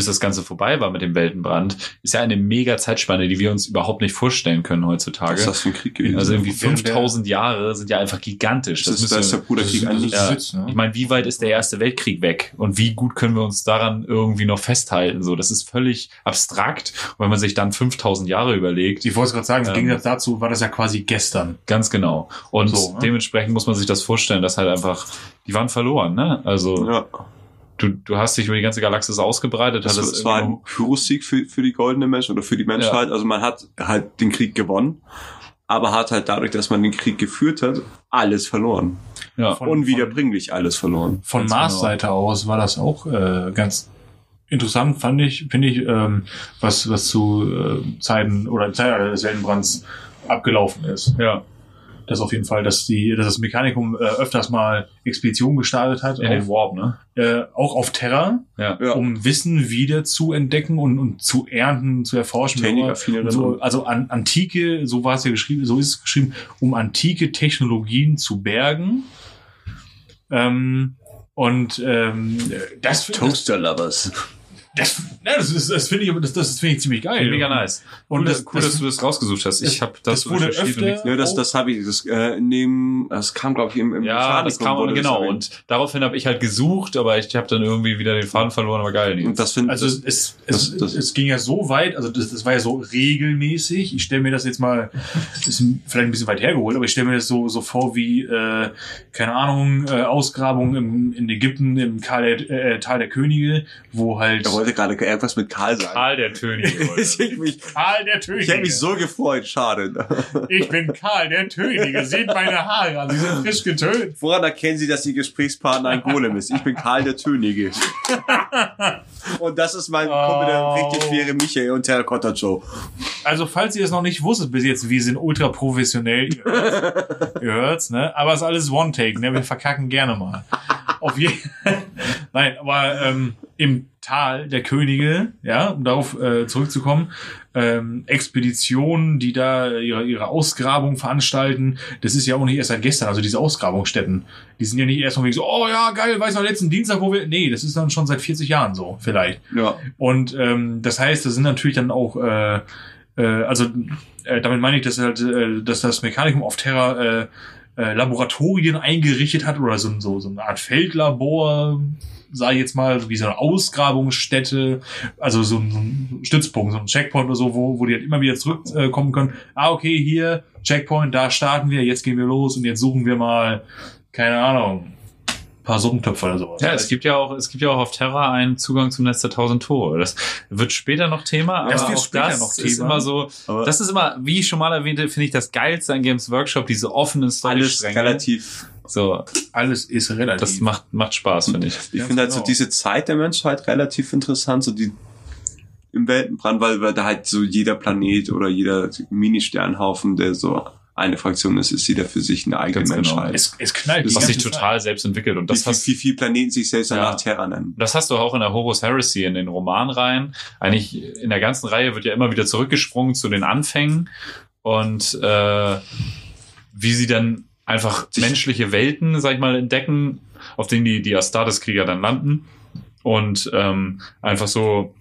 D: bis das Ganze vorbei war mit dem Weltenbrand, ist ja eine mega Zeitspanne, die wir uns überhaupt nicht vorstellen können
B: Was
D: heutzutage.
B: ist das für ein Krieg gewesen?
D: Also irgendwie
C: Während der-
D: 5000 Jahre sind ja einfach gigantisch.
B: das ist, da ist der Bruderkrieg eigentlich.
D: ja.
C: Sitz, ne?
D: ich meine, wie weit ist der Erste Weltkrieg weg? Und wie gut können wir uns daran irgendwie noch festhalten? So, das ist völlig abstrakt. Und wenn man sich dann 5000 Jahre überlegt,
C: Ich wollte es gerade sagen, im
D: Ähm,
C: Gegensatz dazu war das ja quasi gestern.
D: ganz genau. Und
C: So, ne?
D: dementsprechend muss man sich das vorstellen, dass halt einfach, die waren verloren, ne? Also,
B: Ja,
D: du, du hast dich über die ganze Galaxis ausgebreitet,
B: das, das war ein Pyrrhussieg für, für die goldene Menschheit oder für die Menschheit. Also man hat halt den Krieg gewonnen, aber hat halt dadurch, dass man den Krieg geführt hat, alles verloren.
D: ja.
C: Von-
B: Unwiederbringlich alles verloren.
C: Von
D: Ganz
C: Mars-Seite aus war das auch äh, ganz interessant, fand ich, finde ich, ähm, was, was zu äh, Zeiten oder im Zeitalter des Weltenbrands abgelaufen ist.
D: ja,
C: Das auf jeden Fall, dass die, dass das Mechanikum äh, öfters mal Expeditionen gestartet hat,
D: in den
C: auf,
D: Warp, ne?
C: äh, auch auf Terra,
D: Ja.
B: Ja.
C: um Wissen wieder zu entdecken und, und zu ernten, zu erforschen.
B: Technikaffine
C: Und so, also an, antike, so war es ja geschrieben, so ist es geschrieben, um antike Technologien zu bergen. Ähm, und ähm, das, das,
B: Toaster Lovers.
C: Das, ja, das, ist- das finde ich, das, das finde ich ziemlich geil.
D: Mega nice.
C: Und
D: cool,
C: das,
D: cool, dass
C: das,
D: du das rausgesucht hast. Ich
C: das-
D: habe das,
C: das wurde öfter-
D: nichts-
B: Ja, das, das habe ich, das, äh, in dem, das kam, glaube ich, im, im
D: Ja, das kam
B: wurde das
D: genau. Und daraufhin habe ich halt gesucht, aber ich habe dann irgendwie wieder den Faden verloren, aber geil.
B: Und das finde
C: also
B: das,
C: es, es,
B: das- das-
C: es ging ja so weit, also das, das war ja so regelmäßig. Ich stelle mir das jetzt mal, ist vielleicht ein bisschen weit hergeholt, aber ich stelle mir das so, so vor wie, äh, keine Ahnung, äh, Ausgrabungen im, in Ägypten im Karl der, äh, Tal der Könige, wo halt
B: er wollte gerade irgendwas mit Karl sagen.
D: Karl der Tönige. [laughs]
B: ich hätte mich,
C: Karl der Tönige.
B: ich hätte mich so gefreut, schade. [laughs]
C: Ich bin Karl der Tönige. Seht meine Haare an, sie sind frisch getönt.
B: Woran erkennen Sie, dass Ihr Gesprächspartner ein Golem ist? Ich bin Karl der Tönige. [laughs] Und das ist mein
C: Oh.
B: richtig schwere Michael und Terracotta Joe.
C: Also, falls ihr es noch nicht wusstet bis jetzt, wir sind ultra professionell. Ihr hört's, ihr hört's ne? Aber es ist alles One-Take, ne? Wir verkacken gerne mal. Auf jeden Nein, aber ähm, im Tal der Könige, ja, um darauf äh, zurückzukommen, ähm, Expeditionen, die da ihre, ihre Ausgrabung veranstalten, das ist ja auch nicht erst seit gestern, also diese Ausgrabungsstätten, die sind ja nicht erst von wegen so, oh ja, geil, weiß noch, letzten Dienstag, wo wir, nee, das ist dann schon seit 40 Jahren so, vielleicht.
B: Ja.
C: Und ähm, das heißt, das sind natürlich dann auch, äh, äh, also äh, damit meine ich, dass halt, äh, dass das Mechanikum auf Terra äh, äh, Laboratorien eingerichtet hat oder so, so, so eine Art Feldlabor, sage ich jetzt mal, wie so eine Ausgrabungsstätte, also so ein, Stützpunkt, so ein Checkpoint oder so, wo, wo die halt immer wieder zurückkommen äh, können. Ah, okay, hier, Checkpoint, da starten wir, jetzt gehen wir los und jetzt suchen wir mal, keine Ahnung, paar Suppentöpfe oder sowas.
D: Ja, es gibt ja auch, es gibt ja auch auf Terra einen Zugang zum Netz der tausend Tore. Das wird später noch Thema, aber
C: Das wird
D: auch
C: später
D: das
C: noch
D: ist
C: Thema.
D: immer so,
B: Aber
D: das ist immer, wie ich schon mal erwähnte, finde ich das geilste an Games Workshop, diese offenen
B: alles
D: Story-Stränge.
B: relativ.
D: So,
C: Alles ist relativ.
D: das macht, macht Spaß, finde ich.
B: Ich finde halt so
C: genau.
B: diese Zeit der Menschheit relativ interessant, so die im Weltenbrand, weil, weil da halt so jeder Planet oder jeder Mini-Sternhaufen, der so eine Fraktion ist, ist jeder für sich eine eigene
D: Ganz genau.
B: Menschheit.
C: es, es knallt. die
D: Was sich total selbst entwickelt. Und das
B: wie,
D: hast,
B: wie, wie viele Planeten sich selbst
D: Ja.
B: danach Terra nennen.
D: Das hast du auch in der Horus Heresy in den Romanreihen. Eigentlich in der ganzen Reihe wird ja immer wieder zurückgesprungen zu den Anfängen und äh, wie sie dann einfach
B: Sich-
D: menschliche Welten, sag ich mal, entdecken, auf denen die, die Astartes-Krieger dann landen und ähm, einfach so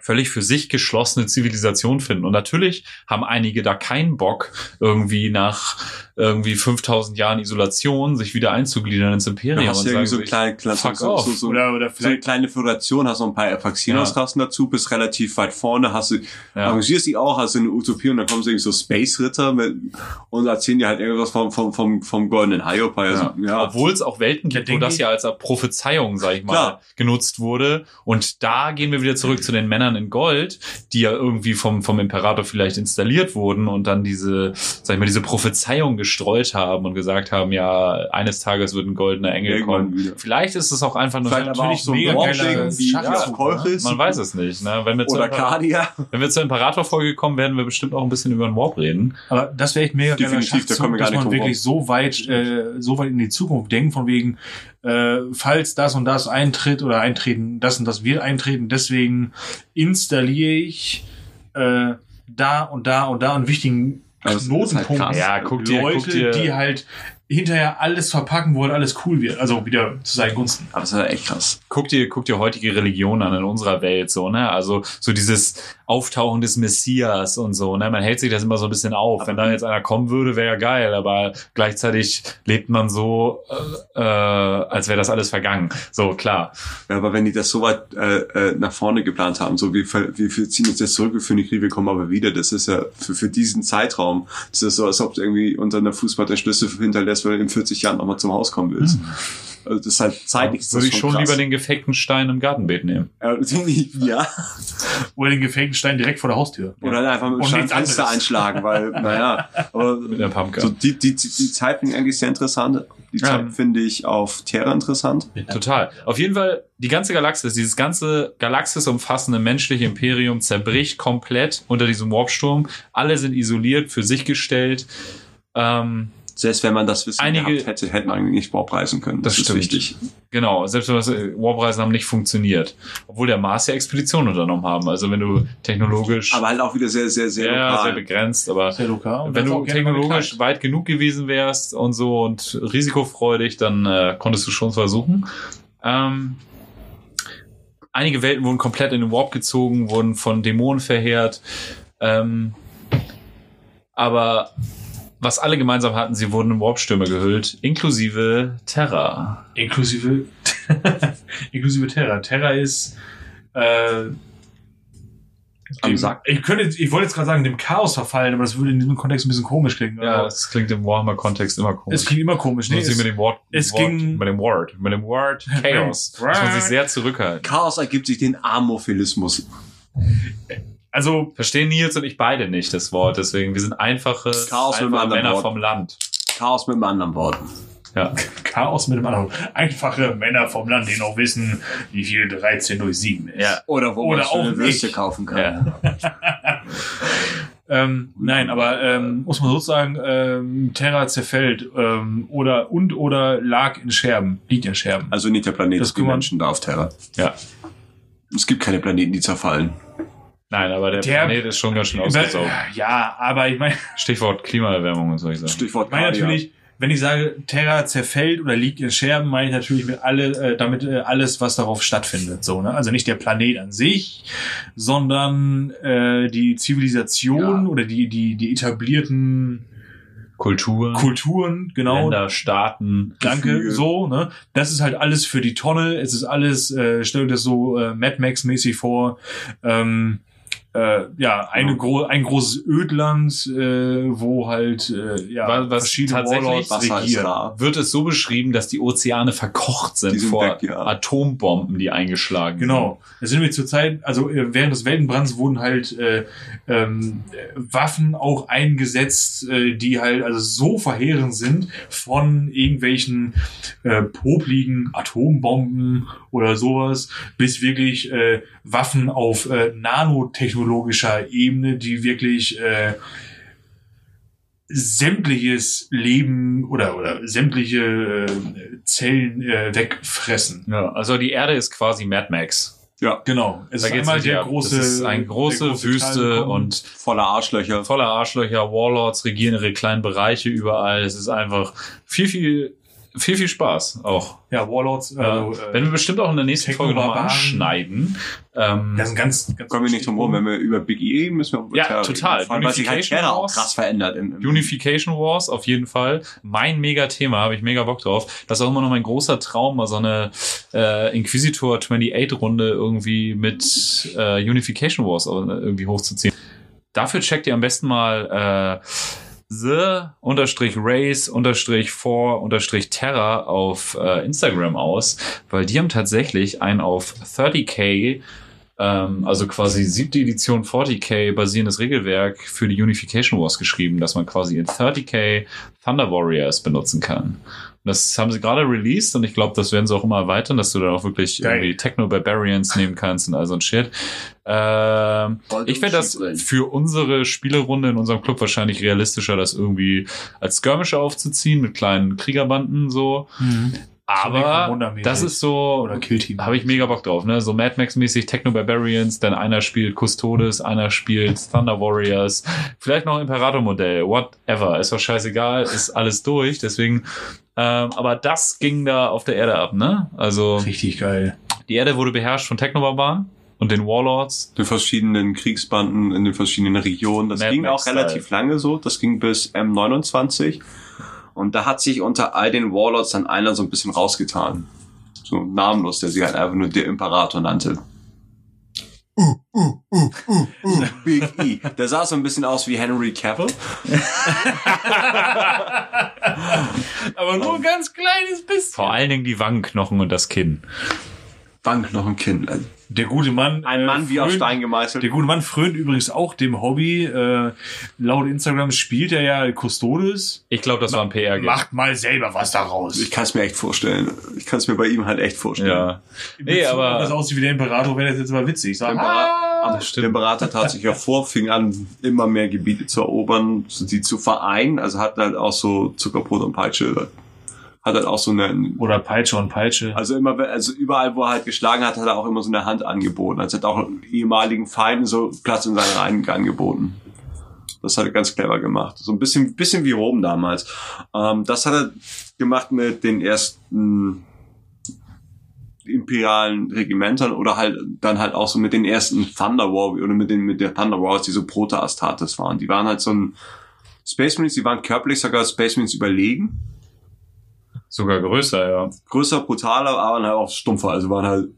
D: völlig für sich geschlossene Zivilisation finden. Und natürlich haben einige da keinen Bock, irgendwie nach irgendwie 5000 Jahren Isolation sich wieder einzugliedern ins Imperium
B: Du hast
D: und
B: ja
D: sagen
B: irgendwie so, kleine, kleine,
D: fuck
B: so,
D: off.
B: so, so,
C: Oder, oder
B: so eine
C: vielleicht
B: kleine Föderation, hast noch ein paar Faxinos-Rassen dazu, bist relativ weit vorne, hast du,
D: Ja.
B: arrangierst dich auch, hast du eine Utopie und dann kommen so irgendwie so Space-Ritter mit, und erzählen dir halt irgendwas vom, vom, vom, vom goldenen Hiopai. Also,
D: Ja.
B: ja.
D: Obwohl es auch Welten
C: Ja,
D: gibt, wo das ja als Prophezeiung, sag ich mal,
B: Klar.
D: genutzt wurde. Und da gehen wir wieder zurück zu den Männern in Gold, die ja irgendwie vom, vom Imperator vielleicht installiert wurden und dann diese, sag ich mal, diese Prophezeiung gestreut haben und gesagt haben, ja, eines Tages wird ein goldener Engel
B: Irgendwann
D: kommen.
B: wieder.
D: Vielleicht ist es auch einfach nur,
B: Vielleicht aber auch
C: natürlich
B: so ein
C: mega geiler
B: wie
C: Schachzug,
B: ja, Kolchis
D: man weiß es nicht. Ne? Wenn, wir zur,
B: oder Cardia.
D: wenn wir zur Imperator-Folge kommen, werden wir bestimmt auch ein bisschen über den Warp reden.
C: Aber das wäre echt mega geiler
B: Definitiv, da kommen wir
C: Schachzug, dass man wirklich so weit, äh, so weit in die Zukunft denkt, von wegen, äh, falls das und das eintritt oder eintreten, das und das wird eintreten, deswegen installiere ich äh, da und da und da einen wichtigen
B: Halt
C: Knotenpunkt.
B: krass.
D: Ja, guck dir,
C: Leute,
D: guck dir,
C: die halt hinterher alles verpacken, wo halt alles cool wird. Also wieder zu seinen Gunsten.
B: Aber das ist echt krass.
D: guck dir, guck dir heutige Religionen an in unserer Welt, so, ne? Also, so dieses Auftauchen des Messias und so, ne? Man hält sich das immer so ein bisschen auf. Wenn da jetzt einer kommen würde, wäre ja geil, aber gleichzeitig lebt man so, äh, äh, als wäre das alles vergangen. So, klar.
B: Ja, aber wenn die das so weit äh, äh, nach vorne geplant haben, so wir, wir, wir ziehen uns jetzt zurück, wir führen die Krieg, wir kommen aber wieder, das ist ja für, für diesen Zeitraum, das ist so, als ob du irgendwie unter einer Fußball der Schlüssel hinterlässt, weil du in 40 Jahren nochmal zum Haus kommen willst. Also das ist halt zeitlich ist
D: Würde ich schon
B: krass.
D: lieber den gefeckten Stein im Gartenbeet nehmen.
B: Ja, [laughs] ja.
C: Oder den gefakten Stein direkt vor der Haustür.
B: Oder halt einfach mit
C: Und
B: dem
C: nichts
B: Fenster einschlagen, weil, [laughs] naja, aber
D: Mit der Pumpgun.
B: so die, die, die, die Zeit finde ich eigentlich sehr interessant. Die Zeit
D: Ja.
B: finde ich auf Terra interessant.
D: Total. Auf jeden Fall, die ganze Galaxis, dieses ganze Galaxis umfassende menschliche Imperium zerbricht komplett unter diesem Warpsturm. Alle sind isoliert, für sich gestellt. Ähm,
B: Selbst wenn man das Wissen
D: Einige-
B: gehabt hätte, hätte man nicht Warp reisen können.
D: Das
B: Das, ist wichtig.
D: genau, selbst wenn das Warpreisen haben nicht funktioniert. Obwohl der Mars ja Expeditionen unternommen haben. Also wenn du technologisch
B: Aber halt auch wieder sehr, sehr, sehr
D: ja,
B: lokal.
D: sehr begrenzt, aber
C: Sehr lokal.
D: Wenn du technologisch weit genug gewesen wärst und so und risikofreudig, dann äh, konntest du schon versuchen. Ähm, einige Welten wurden komplett in den Warp gezogen, wurden von Dämonen verheert. Ähm, aber was alle gemeinsam hatten, sie wurden in Warpstürme gehüllt, inklusive Terra.
C: Inklusive, [laughs] inklusive Terra. Terra ist äh, dem,
B: Sack.
C: ich könnte, ich wollte jetzt gerade sagen, dem Chaos verfallen, aber das würde in diesem Kontext ein bisschen komisch klingen.
D: Ja, das klingt im Warhammer-Kontext immer komisch.
C: es klingt immer komisch. Nee, es,
D: mit dem Wort,
C: es
D: Wort
C: ging-
D: mit dem Wort, mit dem Wort [laughs] Chaos. muss man sich sehr zurückhalten.
B: Chaos ergibt sich den Amorphilismus. [laughs]
C: also
D: Verstehen Nils und ich beide nicht das Wort, deswegen wir sind einfache,
B: Chaos mit einem
D: einfache
B: anderen
D: Männer
B: Wort.
D: vom Land.
B: Chaos mit einem anderen Wort.
D: Ja. [laughs]
C: Chaos mit dem anderen. Einfache Männer vom Land, die noch wissen, wie viel 13 durch 7 ist.
D: Ja.
B: Oder wo
C: Oder
B: man
C: auch
B: Würste
C: nicht.
B: kaufen kann.
D: Ja. [laughs]
C: Ähm, nein, aber ähm, muss man so sagen, ähm, Terra zerfällt ähm, oder und oder lag in Scherben, liegt in Scherben.
B: Also nicht der Planet,
C: Das
B: die Menschen da auf Terra.
D: ja.
B: Es gibt keine Planeten, die zerfallen.
D: Nein, aber der,
C: Der-
D: Planet ist schon ganz schön ausgesaugt.
C: Ja, aber ich meine,
D: Stichwort Klimaerwärmung, soll ich sagen.
B: Stichwort
C: ich meine natürlich, wenn ich sage, Terra zerfällt oder liegt in Scherben, meine ich natürlich mit alle, äh, damit äh, alles, was darauf stattfindet. So, ne? Also nicht der Planet an sich, sondern äh, die Zivilisation
B: Ja.
C: oder die, die, die etablierten
D: Kultur,
C: Kulturen, genau.
D: Länder, Staaten.
C: Danke,
B: Gefüge.
C: so, ne? Das ist halt alles für die Tonne. Es ist alles, äh, stell dir das so äh, Mad Max-mäßig vor. Ähm, äh, ja, eine
B: Ja.
C: gro ein großes Ödland, äh, wo halt äh, ja,
D: Was- was
C: verschiedene
D: tatsächlich
C: Warlords
B: Wasser ist
C: regieren.
D: Wird es so beschrieben, dass die Ozeane verkocht sind,
B: sind
D: vor
B: weg, ja.
D: Atombomben, die eingeschlagen
C: Genau. Da sind wir zur Zeit, also äh, während des Weltenbrands wurden halt äh, ähm, äh, Waffen auch eingesetzt, äh, die halt also so verheerend sind von irgendwelchen äh, popligen Atombomben oder sowas, bis wirklich äh, Waffen auf äh, nanotechnologischer Ebene, die wirklich äh, sämtliches Leben oder oder sämtliche äh, Zellen äh, wegfressen.
D: Ja, also die Erde ist quasi Mad Max.
B: Ja,
C: Genau. Es
D: Da
C: ist einmal der große,
D: das ist eine große,
C: der große
D: Wüste und
B: voller Arschlöcher.
D: voller Arschlöcher, Warlords regieren ihre kleinen Bereiche überall. Es ist einfach viel, viel, viel, viel Spaß auch.
C: Ja, Warlords. Also, äh,
D: Wenn wir bestimmt auch in der nächsten Folge nochmal anschneiden. Ähm,
C: das ist ein ganz, ganz
B: Kommen wir nicht drum rum, wenn wir über Big E müssen wir
D: Ja, total.
B: reden. Vor allem, weil sich halt
D: Unification
B: Terra auch
D: Wars.
B: krass verändert. Im, im
D: Unification Wars auf jeden Fall. Mein mega Thema, habe ich mega Bock drauf. Das ist auch immer noch mein großer Traum, mal so eine äh, Inquisitor 28 Runde irgendwie mit äh, Unification Wars irgendwie hochzuziehen. Dafür checkt ihr am besten mal äh, the unterstrich race unterstrich for unterstrich terra auf äh, Instagram aus, weil die haben tatsächlich ein auf 30k ähm, also quasi siebte Edition 40k basierendes Regelwerk für die Unification Wars geschrieben, dass man quasi in 30k Thunder Warriors benutzen kann. Das haben sie gerade released und ich glaube, das werden sie auch immer erweitern, dass du dann auch wirklich
C: Geil.
D: irgendwie Techno Barbarians nehmen kannst und all so ein Shit. Ähm, ich fände das für unsere Spielerunde in unserem Club wahrscheinlich realistischer, das irgendwie als Skirmisher aufzuziehen mit kleinen Kriegerbanden so.
C: Mhm.
D: Aber das ist so, habe ich mega Bock drauf, ne? So Mad Max-mäßig Techno Barbarians, dann einer spielt Custodes, einer spielt Thunder Warriors, vielleicht noch Imperator-Modell, whatever, ist doch scheißegal, ist alles durch, deswegen, ähm, aber das ging da auf der Erde ab, ne? Also,
C: Richtig geil.
D: die Erde wurde beherrscht von Techno-Barbaren und den Warlords.
B: den verschiedenen Kriegsbanden in den verschiedenen Regionen. Das
D: Mad
B: ging auch
D: Max-Style.
B: relativ lange so. Das ging bis M29. Und da hat sich unter all den Warlords dann einer so ein bisschen rausgetan. So namenlos, der sich halt einfach nur der Imperator nannte. Big E. Der sah so ein bisschen aus wie Henry Cavill. [laughs]
C: Aber nur ein ganz kleines bisschen.
D: Vor allen Dingen die Wangenknochen und das Kinn.
B: Wank noch ein Kind. Also
C: Der gute Mann.
B: Ein
C: äh,
B: Mann wie aus
C: frönt-
B: Stein gemeißelt.
C: Der gute Mann frönt übrigens auch dem Hobby. Äh, laut Instagram spielt er ja Custodes.
D: Ich glaube, das war ein PR-Gag.
C: Macht mal selber was daraus.
B: Ich kann es mir echt vorstellen. Ich kann es mir bei ihm halt echt vorstellen.
D: Ja. Nee,
C: auf
D: aber
C: Das aussieht wie der Imperator, wäre das jetzt mal witzig. Sag,
B: Der,
C: ah,
D: stimmt.
B: der Berater tat sich ja vor, fing an, immer mehr Gebiete zu erobern, die zu vereinen. Also hat halt auch so Zuckerbrot und Peitsche. Hat halt auch so eine,
C: oder Peitsche und Peitsche.
B: also immer, also überall, wo er halt geschlagen hat, hat er auch immer so eine Hand angeboten. Also hat auch ehemaligen Feinden so Platz in seinen Reihen angeboten. Das hat er ganz clever gemacht. So ein bisschen, bisschen wie Rom damals. Ähm, das hat er gemacht mit den ersten imperialen Regimentern oder halt dann halt auch so mit den ersten Thunder Warriors oder mit den mit der Thunder Warriors, die so Proto Astartes waren. Die waren halt so ein Space Marines, die waren körperlich sogar Space Marines überlegen.
D: Sogar größer, ja.
B: Größer, brutaler, aber halt auch stumpfer, also waren halt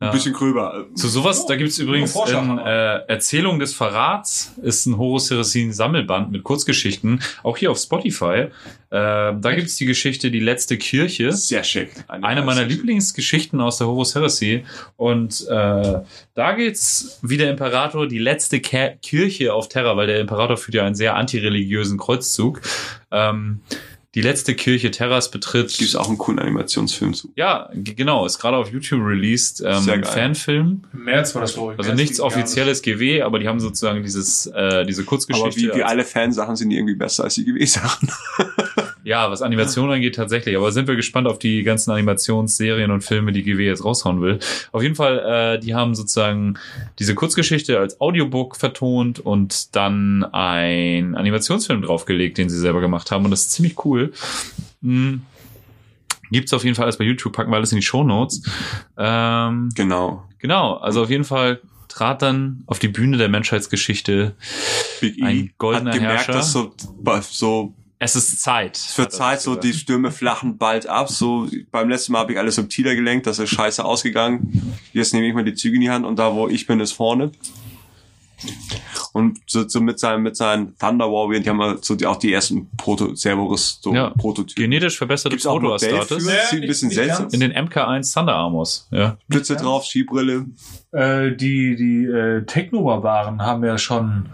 D: Ja.
B: ein bisschen gröber.
D: Zu sowas, da gibt's übrigens in
C: aber.
D: äh, Erzählung des Verrats, ist ein Horus Heresin Sammelband mit Kurzgeschichten, auch hier auf Spotify. Äh, da gibt's die Geschichte Die letzte Kirche.
B: Sehr schick.
D: Eine meiner
B: sehr schick.
D: Lieblingsgeschichten aus der Horus Heresy. Und äh, da geht's wie der Imperator die letzte Ke Kirche auf Terra, weil der Imperator führt ja einen sehr antireligiösen Kreuzzug. Ähm, die letzte Kirche Terras betritt.
B: Gibt's auch einen coolen Animationsfilm zu.
D: Ja, genau, ist gerade auf YouTube released. Ähm,
B: Sehr geil.
D: Fanfilm.
C: Im März war das, glaube ich.
D: Also
C: März
D: nichts offizielles GW, aber die haben sozusagen dieses, äh, diese Kurzgeschichte.
B: Aber wie, wie alle Fansachen sind die irgendwie besser als die GW-Sachen. [laughs]
D: ja, was Animation angeht tatsächlich. Aber sind wir gespannt auf die ganzen Animationsserien und Filme, die GW jetzt raushauen will. Auf jeden Fall, äh, die haben sozusagen diese Kurzgeschichte als Audiobook vertont und dann ein Animationsfilm draufgelegt, den sie selber gemacht haben. Und das ist ziemlich cool. Hm. Gibt's auf jeden Fall alles bei YouTube, packen wir alles in die Shownotes. Ähm,
B: Genau.
D: genau, also auf jeden Fall trat dann auf die Bühne der Menschheitsgeschichte.
B: Big E
D: Ein goldener
B: hat gemerkt,
D: Herrscher.
B: dass so, so
D: Es ist Zeit.
B: es wird Zeit, so die Stürme flachen bald ab. So beim letzten Mal habe ich alles subtiler gelenkt, das ist scheiße ausgegangen. Jetzt nehme ich mal die Züge in die Hand und da, wo ich bin, ist vorne. Und so, so mit seinen mit seinen Thunder Warrior, die haben halt so die, auch die ersten Proto Cerberus so
D: Ja.
B: Prototypen.
D: Genetisch verbesserte Proto-Astartes.
B: für?
C: Ja,
B: Sieht ein bisschen seltsam.
D: In den MK1 Thunder Armors. Ja.
B: Blitze drauf, Skibrille.
C: Äh, die die äh, Technobarbaren haben ja schon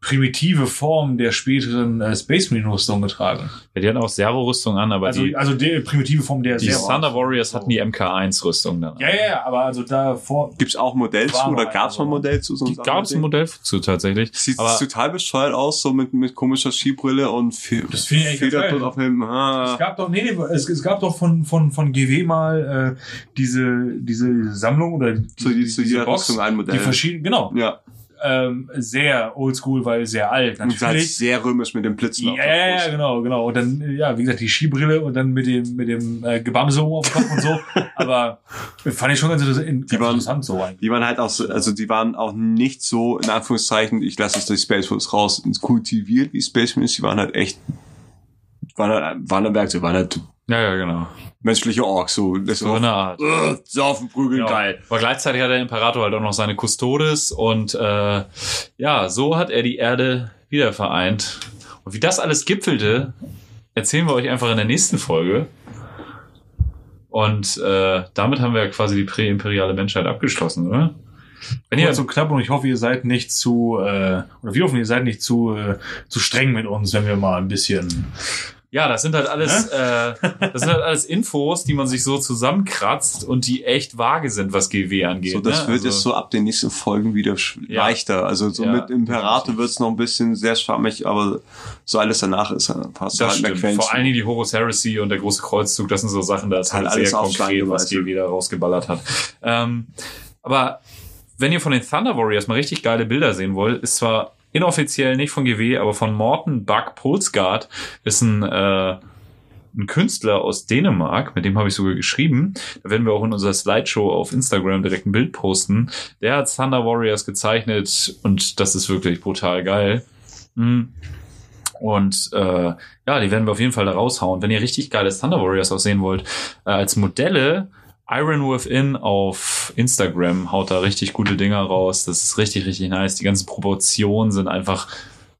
C: primitive Formen der späteren äh, Space Marine Rüstung getragen.
D: ja. Die hatten auch Servo-Rüstung an, aber
C: Also,
D: die,
C: also die primitive Form der
D: die
C: Servo-
D: Thunder Warriors hatten die MK1-Rüstung dann.
C: Ja, ja, ja, aber also davor.
B: Gibt's auch ein Modell zu oder
C: mal
B: gab's mal ein. Modell zu? So
D: Gab es ein? Modell zu tatsächlich.
B: Sieht
D: aber
B: total bescheuert aus, so mit, mit komischer Skibrille und viel,
C: Das geil.
B: auf dem, ah.
C: Es gab doch, nee, nee, es, es gab doch von, von, von GW mal äh, diese, diese Sammlung oder
B: zu, die, zu
C: diese
B: jeder
C: Box,
B: Rüstung ein Modell.
C: die verschiedenen, genau,
B: ja.
C: Ähm, sehr oldschool, weil sehr alt.
B: Und halt
C: Natürlich.
B: sehr römisch mit dem Blitzen
C: Ja, ja, ja, genau, genau. Und dann, ja, wie gesagt, die Skibrille und dann mit dem, mit dem äh, Gebamse oben auf dem Kopf und so. [laughs] Aber fand ich schon ganz, interess- ganz
B: Die waren-
C: interessant so eigentlich.
B: Die waren halt auch so, also die waren auch nicht so, in Anführungszeichen, ich lasse es durch Space Force raus, kultiviert wie Space Marines, die waren halt echt, halt Werkzeuge, waren halt
D: Ja, ja, genau.
B: menschliche Orks, so, das
D: So eine Art.
B: uh, saufen, prügeln,
D: Ja.
B: geil.
D: Aber gleichzeitig hat der Imperator halt auch noch seine Custodes und äh, ja, so hat er die Erde wieder vereint. Und wie das alles gipfelte, erzählen wir euch einfach in der nächsten Folge. Und äh, damit haben wir quasi die präimperiale Menschheit abgeschlossen, oder? Wenn ihr,
C: und knapp und ich hoffe, ihr seid nicht zu, äh, oder wir hoffen, ihr seid nicht zu, äh, zu streng mit uns, wenn wir mal ein bisschen.
D: Ja, das sind halt alles, äh, das sind halt alles Infos, die man sich so zusammenkratzt und die echt vage sind, was GW angeht.
B: So, das
D: ne?
B: wird
D: Also-
B: jetzt so ab den nächsten Folgen wieder
D: Ja.
B: leichter. Also so
D: Ja,
B: mit Imperator
D: definitiv.
B: wird's noch ein bisschen sehr schwammig, aber so alles danach ist, äh, passt
D: Das
B: halt
D: stimmt. Vor allen Dingen die Horus Heresy und der große Kreuzzug, das sind so Sachen, da ist
B: Halt
D: halt
B: alles
D: sehr konkret, was. GW da rausgeballert hat. Ähm, aber wenn ihr von den Thunder Warriors mal richtig geile Bilder sehen wollt, ist zwar inoffiziell nicht von GW, aber von Morten Buck Polsgaard ist ein, äh, ein Künstler aus Dänemark, mit dem habe ich sogar geschrieben. Da werden wir auch in unserer Slideshow auf Instagram direkt ein Bild posten. Der hat Thunder Warriors gezeichnet und das ist wirklich brutal geil. Mhm. Und äh, ja, die werden wir auf jeden Fall da raushauen. Wenn ihr richtig geiles Thunder Warriors aussehen wollt, äh, als Modelle, Iron Within auf Instagram haut da richtig gute Dinger raus. Das ist richtig, richtig nice. Die ganzen Proportionen sind einfach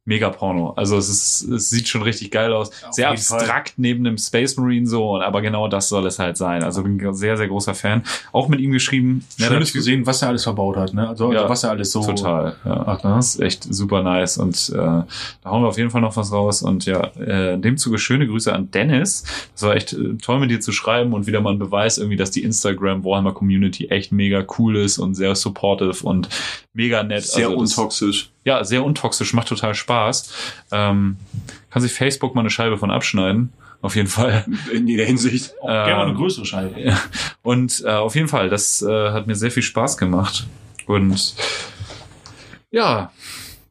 D: mega Porno. Also es ist, es sieht schon richtig geil aus.
C: Auf
D: sehr
C: jeden Fall.
D: abstrakt neben dem Space Marine so, und- aber genau das soll es halt sein. Also bin ein sehr, sehr großer Fan. Auch mit ihm geschrieben. Ja,
C: Schönes
D: dazu-
C: gesehen, was er alles verbaut hat, ne? Also,
D: Ja,
C: was er alles so.
D: Total, ja.
C: Ach, ne?
D: Das ist echt super nice und äh, da hauen wir auf jeden Fall noch was raus und ja, äh, in dem Zuge schöne Grüße an Dennis. Das war echt äh, toll mit dir zu schreiben und wieder mal ein Beweis irgendwie, dass die Instagram Warhammer Community echt mega cool ist und sehr supportive und mega nett.
B: Sehr
D: Also
B: untoxisch.
D: Ja, sehr untoxisch, macht total Spaß. Ähm, kann sich Facebook mal eine Scheibe von abschneiden. Auf jeden Fall. [laughs]
B: In jeder Hinsicht. [laughs]
C: Auch gerne mal eine
D: Ähm,
C: größere Scheibe.
D: Ja. [laughs] Und äh, auf jeden Fall, das äh, hat mir sehr viel Spaß gemacht. Und ja,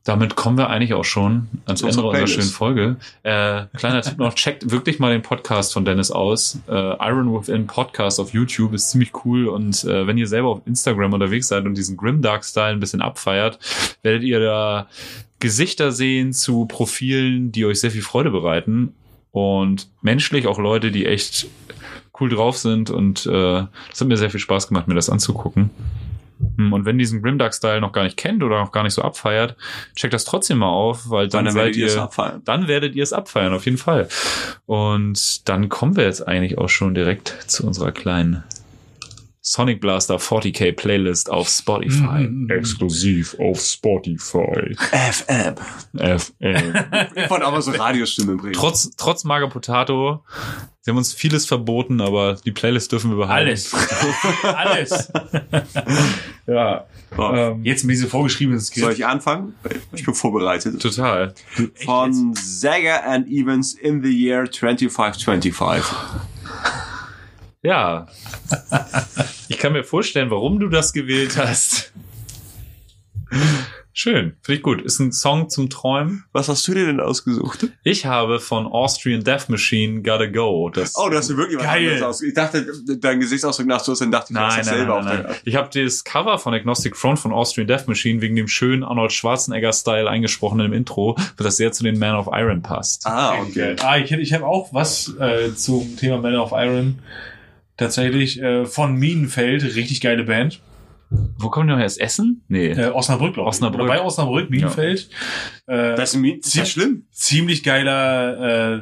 D: damit kommen wir eigentlich auch schon ans Ende
B: unserer
D: schönen Folge. Äh, kleiner Tipp noch, checkt wirklich mal den Podcast von Dennis aus. Äh, Iron Within Podcast auf YouTube ist ziemlich cool und äh, wenn ihr selber auf Instagram unterwegs seid und diesen Grimdark-Style ein bisschen abfeiert, werdet ihr da Gesichter sehen zu Profilen, die euch sehr viel Freude bereiten und menschlich auch Leute, die echt cool drauf sind und äh, das hat mir sehr viel Spaß gemacht, mir das anzugucken. Hm, Und wenn ihr diesen Grimdark-Style noch gar nicht kennt oder noch gar nicht so abfeiert, checkt das trotzdem mal auf, weil dann,
B: Dann,
D: seid
B: werdet ihr
D: dann werdet ihr es abfeiern, auf jeden Fall. Und dann kommen wir jetzt eigentlich auch schon direkt zu unserer kleinen Sonic Blaster 40k Playlist auf Spotify.
C: Mhm.
D: Exklusiv auf Spotify.
B: FM.
D: FM. [laughs]
B: Ich wollte aber so Radiostimme bringen.
D: trotz, trotz Maga Potato, sie haben uns vieles verboten, aber die Playlist dürfen wir behalten.
C: Alles. [laughs] Alles. [laughs]
D: Ja.
B: So.
D: Ähm,
C: Jetzt mit diesem vorgeschriebenen
B: Soll
C: Skript.
B: ich anfangen? Ich bin vorbereitet.
D: total.
B: Von Sega and Evans in the Year 2525.
D: Ja. Ich kann mir vorstellen, warum du das gewählt hast. Schön, finde ich gut. Ist ein Song zum Träumen.
B: Was hast du dir denn ausgesucht?
D: Ich habe von Austrian Death Machine Gotta Go. Das
B: Oh, du hast dir wirklich was
C: Geil.
B: anderes aus. Ich dachte, dein Gesichtsausdruck nach so ist, dann dachte ich, du hast
D: Nein,
B: das
D: nein,
B: selber
D: nein, nein, nein. Ich habe das Cover von Agnostic Front von Austrian Death Machine wegen dem schönen Arnold Schwarzenegger-Style eingesprochen im Intro, weil das sehr zu den Man of Iron passt.
B: Ah, okay.
C: Ah, ich, ich habe auch was äh, zum Thema Man of Iron. Tatsächlich äh, von Minenfeld, richtig geile Band.
D: Wo kommen die noch erst Essen? Nee.
C: Äh, Osnabrück, glaube ich.
D: Osnabrück.
C: Oder bei Osnabrück, Minenfeld. Äh,
B: Das ist, das ist ja schlimm.
C: ziemlich geiler äh,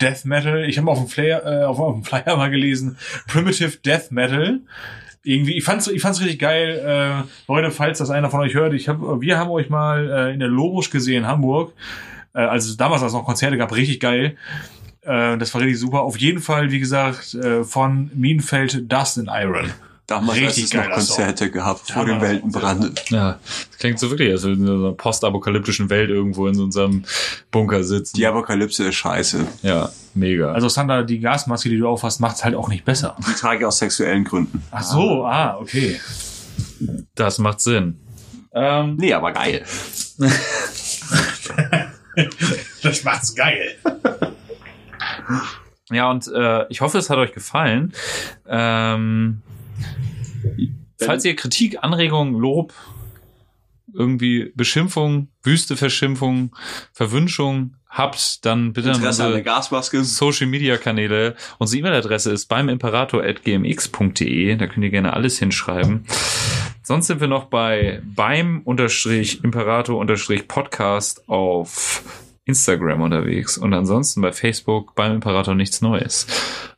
C: Death Metal. Ich habe auf dem Flyer, äh, auf, auf dem Flyer mal gelesen, Primitive Death Metal. Irgendwie, ich fand's, ich fand's richtig geil. Äh, Leute, falls das einer von euch hört, ich hab, wir haben euch mal äh, in der Lobusch gesehen, Hamburg. Äh, also damals, als es noch Konzerte gab, richtig geil. Äh, das war richtig super. Auf jeden Fall, wie gesagt, äh, von Minenfeld Dust in Iron.
B: Damals
C: Richtig
B: hast es noch Konzerte gehabt vor dem Weltenbrand.
D: Ja, das klingt so wirklich, als würden wir in so einer postapokalyptischen Welt irgendwo in so unserem Bunker sitzen.
B: Die Apokalypse ist scheiße.
D: Ja, mega.
C: Also Sander, die Gasmaske, die du aufhast, macht's halt auch nicht besser.
B: Die trage ich aus sexuellen Gründen.
C: Ach so, ah, okay.
D: das macht Sinn. Ähm,
B: Nee, aber geil. [laughs]
C: Das macht's geil.
D: Ja, und äh, ich hoffe, es hat euch gefallen. Ähm, falls ihr Kritik, Anregungen, Lob, irgendwie Beschimpfung, wüste Verschimpfung, Verwünschung habt, dann bitte an
B: Interesse an Gasmaske.
D: Social Media Kanäle. Unsere E-Mail-Adresse ist beim imperator.gmx.de. Da könnt ihr gerne alles hinschreiben. Sonst sind wir noch bei beim unterstrich Imperator unterstrich Podcast auf Instagram unterwegs und ansonsten bei Facebook beim Imperator nichts Neues.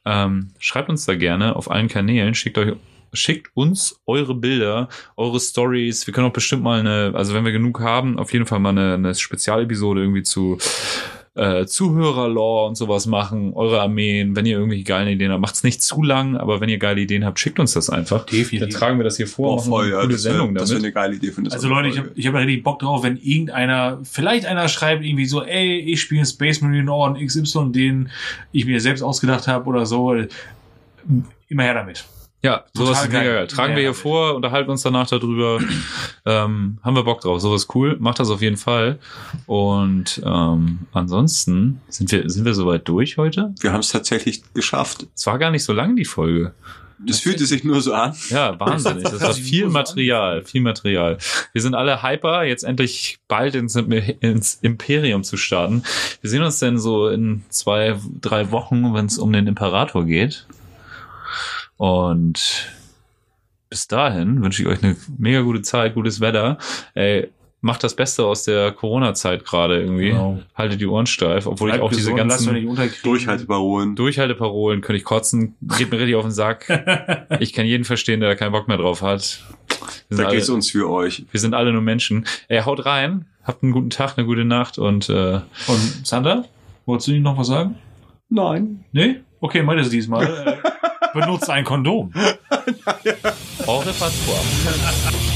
D: Ähm, schreibt uns da gerne auf allen Kanälen, schickt euch schickt uns eure Bilder, eure Stories. Wir können auch bestimmt mal eine, also wenn wir genug haben, auf jeden Fall mal eine, eine Spezialepisode irgendwie zu äh, Zuhörerlore und sowas machen, eure Armeen, wenn ihr irgendwelche geilen Ideen habt, macht's nicht zu lang, aber wenn ihr geile Ideen habt, schickt uns das einfach.
C: Definitiv.
D: Dann tragen wir das hier vor,
B: Boah, voll,
D: eine
B: ja.
D: coole
B: Das wäre
D: Sendung
B: wär
D: damit.
B: eine geile Idee für eine
C: Also Leute, ich habe ich hab richtig Bock drauf, wenn irgendeiner, vielleicht einer schreibt irgendwie so, ey, ich spiele Space Marine Orden XY, den ich mir selbst ausgedacht habe oder so. Immer her damit.
D: Ja, sowas
C: Total
D: ist mega
C: geil.
D: geil. Tragen
C: Ja,
D: wir hier vor, unterhalten uns danach darüber. [clears throat] ähm, haben wir Bock drauf. Sowas cool. Macht das auf jeden Fall. Und ähm, ansonsten sind wir, sind wir soweit durch heute.
B: Wir haben es tatsächlich geschafft.
D: Es war gar nicht so lang, die Folge.
B: Das fühlte sich nur so an.
D: Ja, wahnsinnig. Das [laughs] war viel Material, viel Material. Wir sind alle hyper, jetzt endlich bald ins, ins Imperium zu starten. Wir sehen uns denn so in zwei, drei Wochen, wenn es um den Imperator geht. Und bis dahin wünsche ich euch eine mega gute Zeit, gutes Wetter. Ey, macht das Beste aus der Corona-Zeit gerade irgendwie.
C: Genau.
D: Haltet die Ohren steif, obwohl ich
C: Bleibt
D: auch diese
C: gesund, euch
D: ganzen.
B: Durchhalteparolen.
D: Durchhalteparolen könnte ich kotzen, geht mir richtig auf den Sack. [laughs] Ich kann jeden verstehen, der da keinen Bock mehr drauf hat. Wir sind,
B: Da geht's
D: alle,
B: uns für euch.
D: wir sind alle nur Menschen. Ey, haut rein, habt einen guten Tag, eine gute Nacht und äh,
C: Und Sander, wolltest du ihm noch was sagen?
B: Nein.
C: Nee? Okay, meinte es diesmal. [laughs] Benutzt ein Kondom. [laughs]
D: au revoir. [laughs]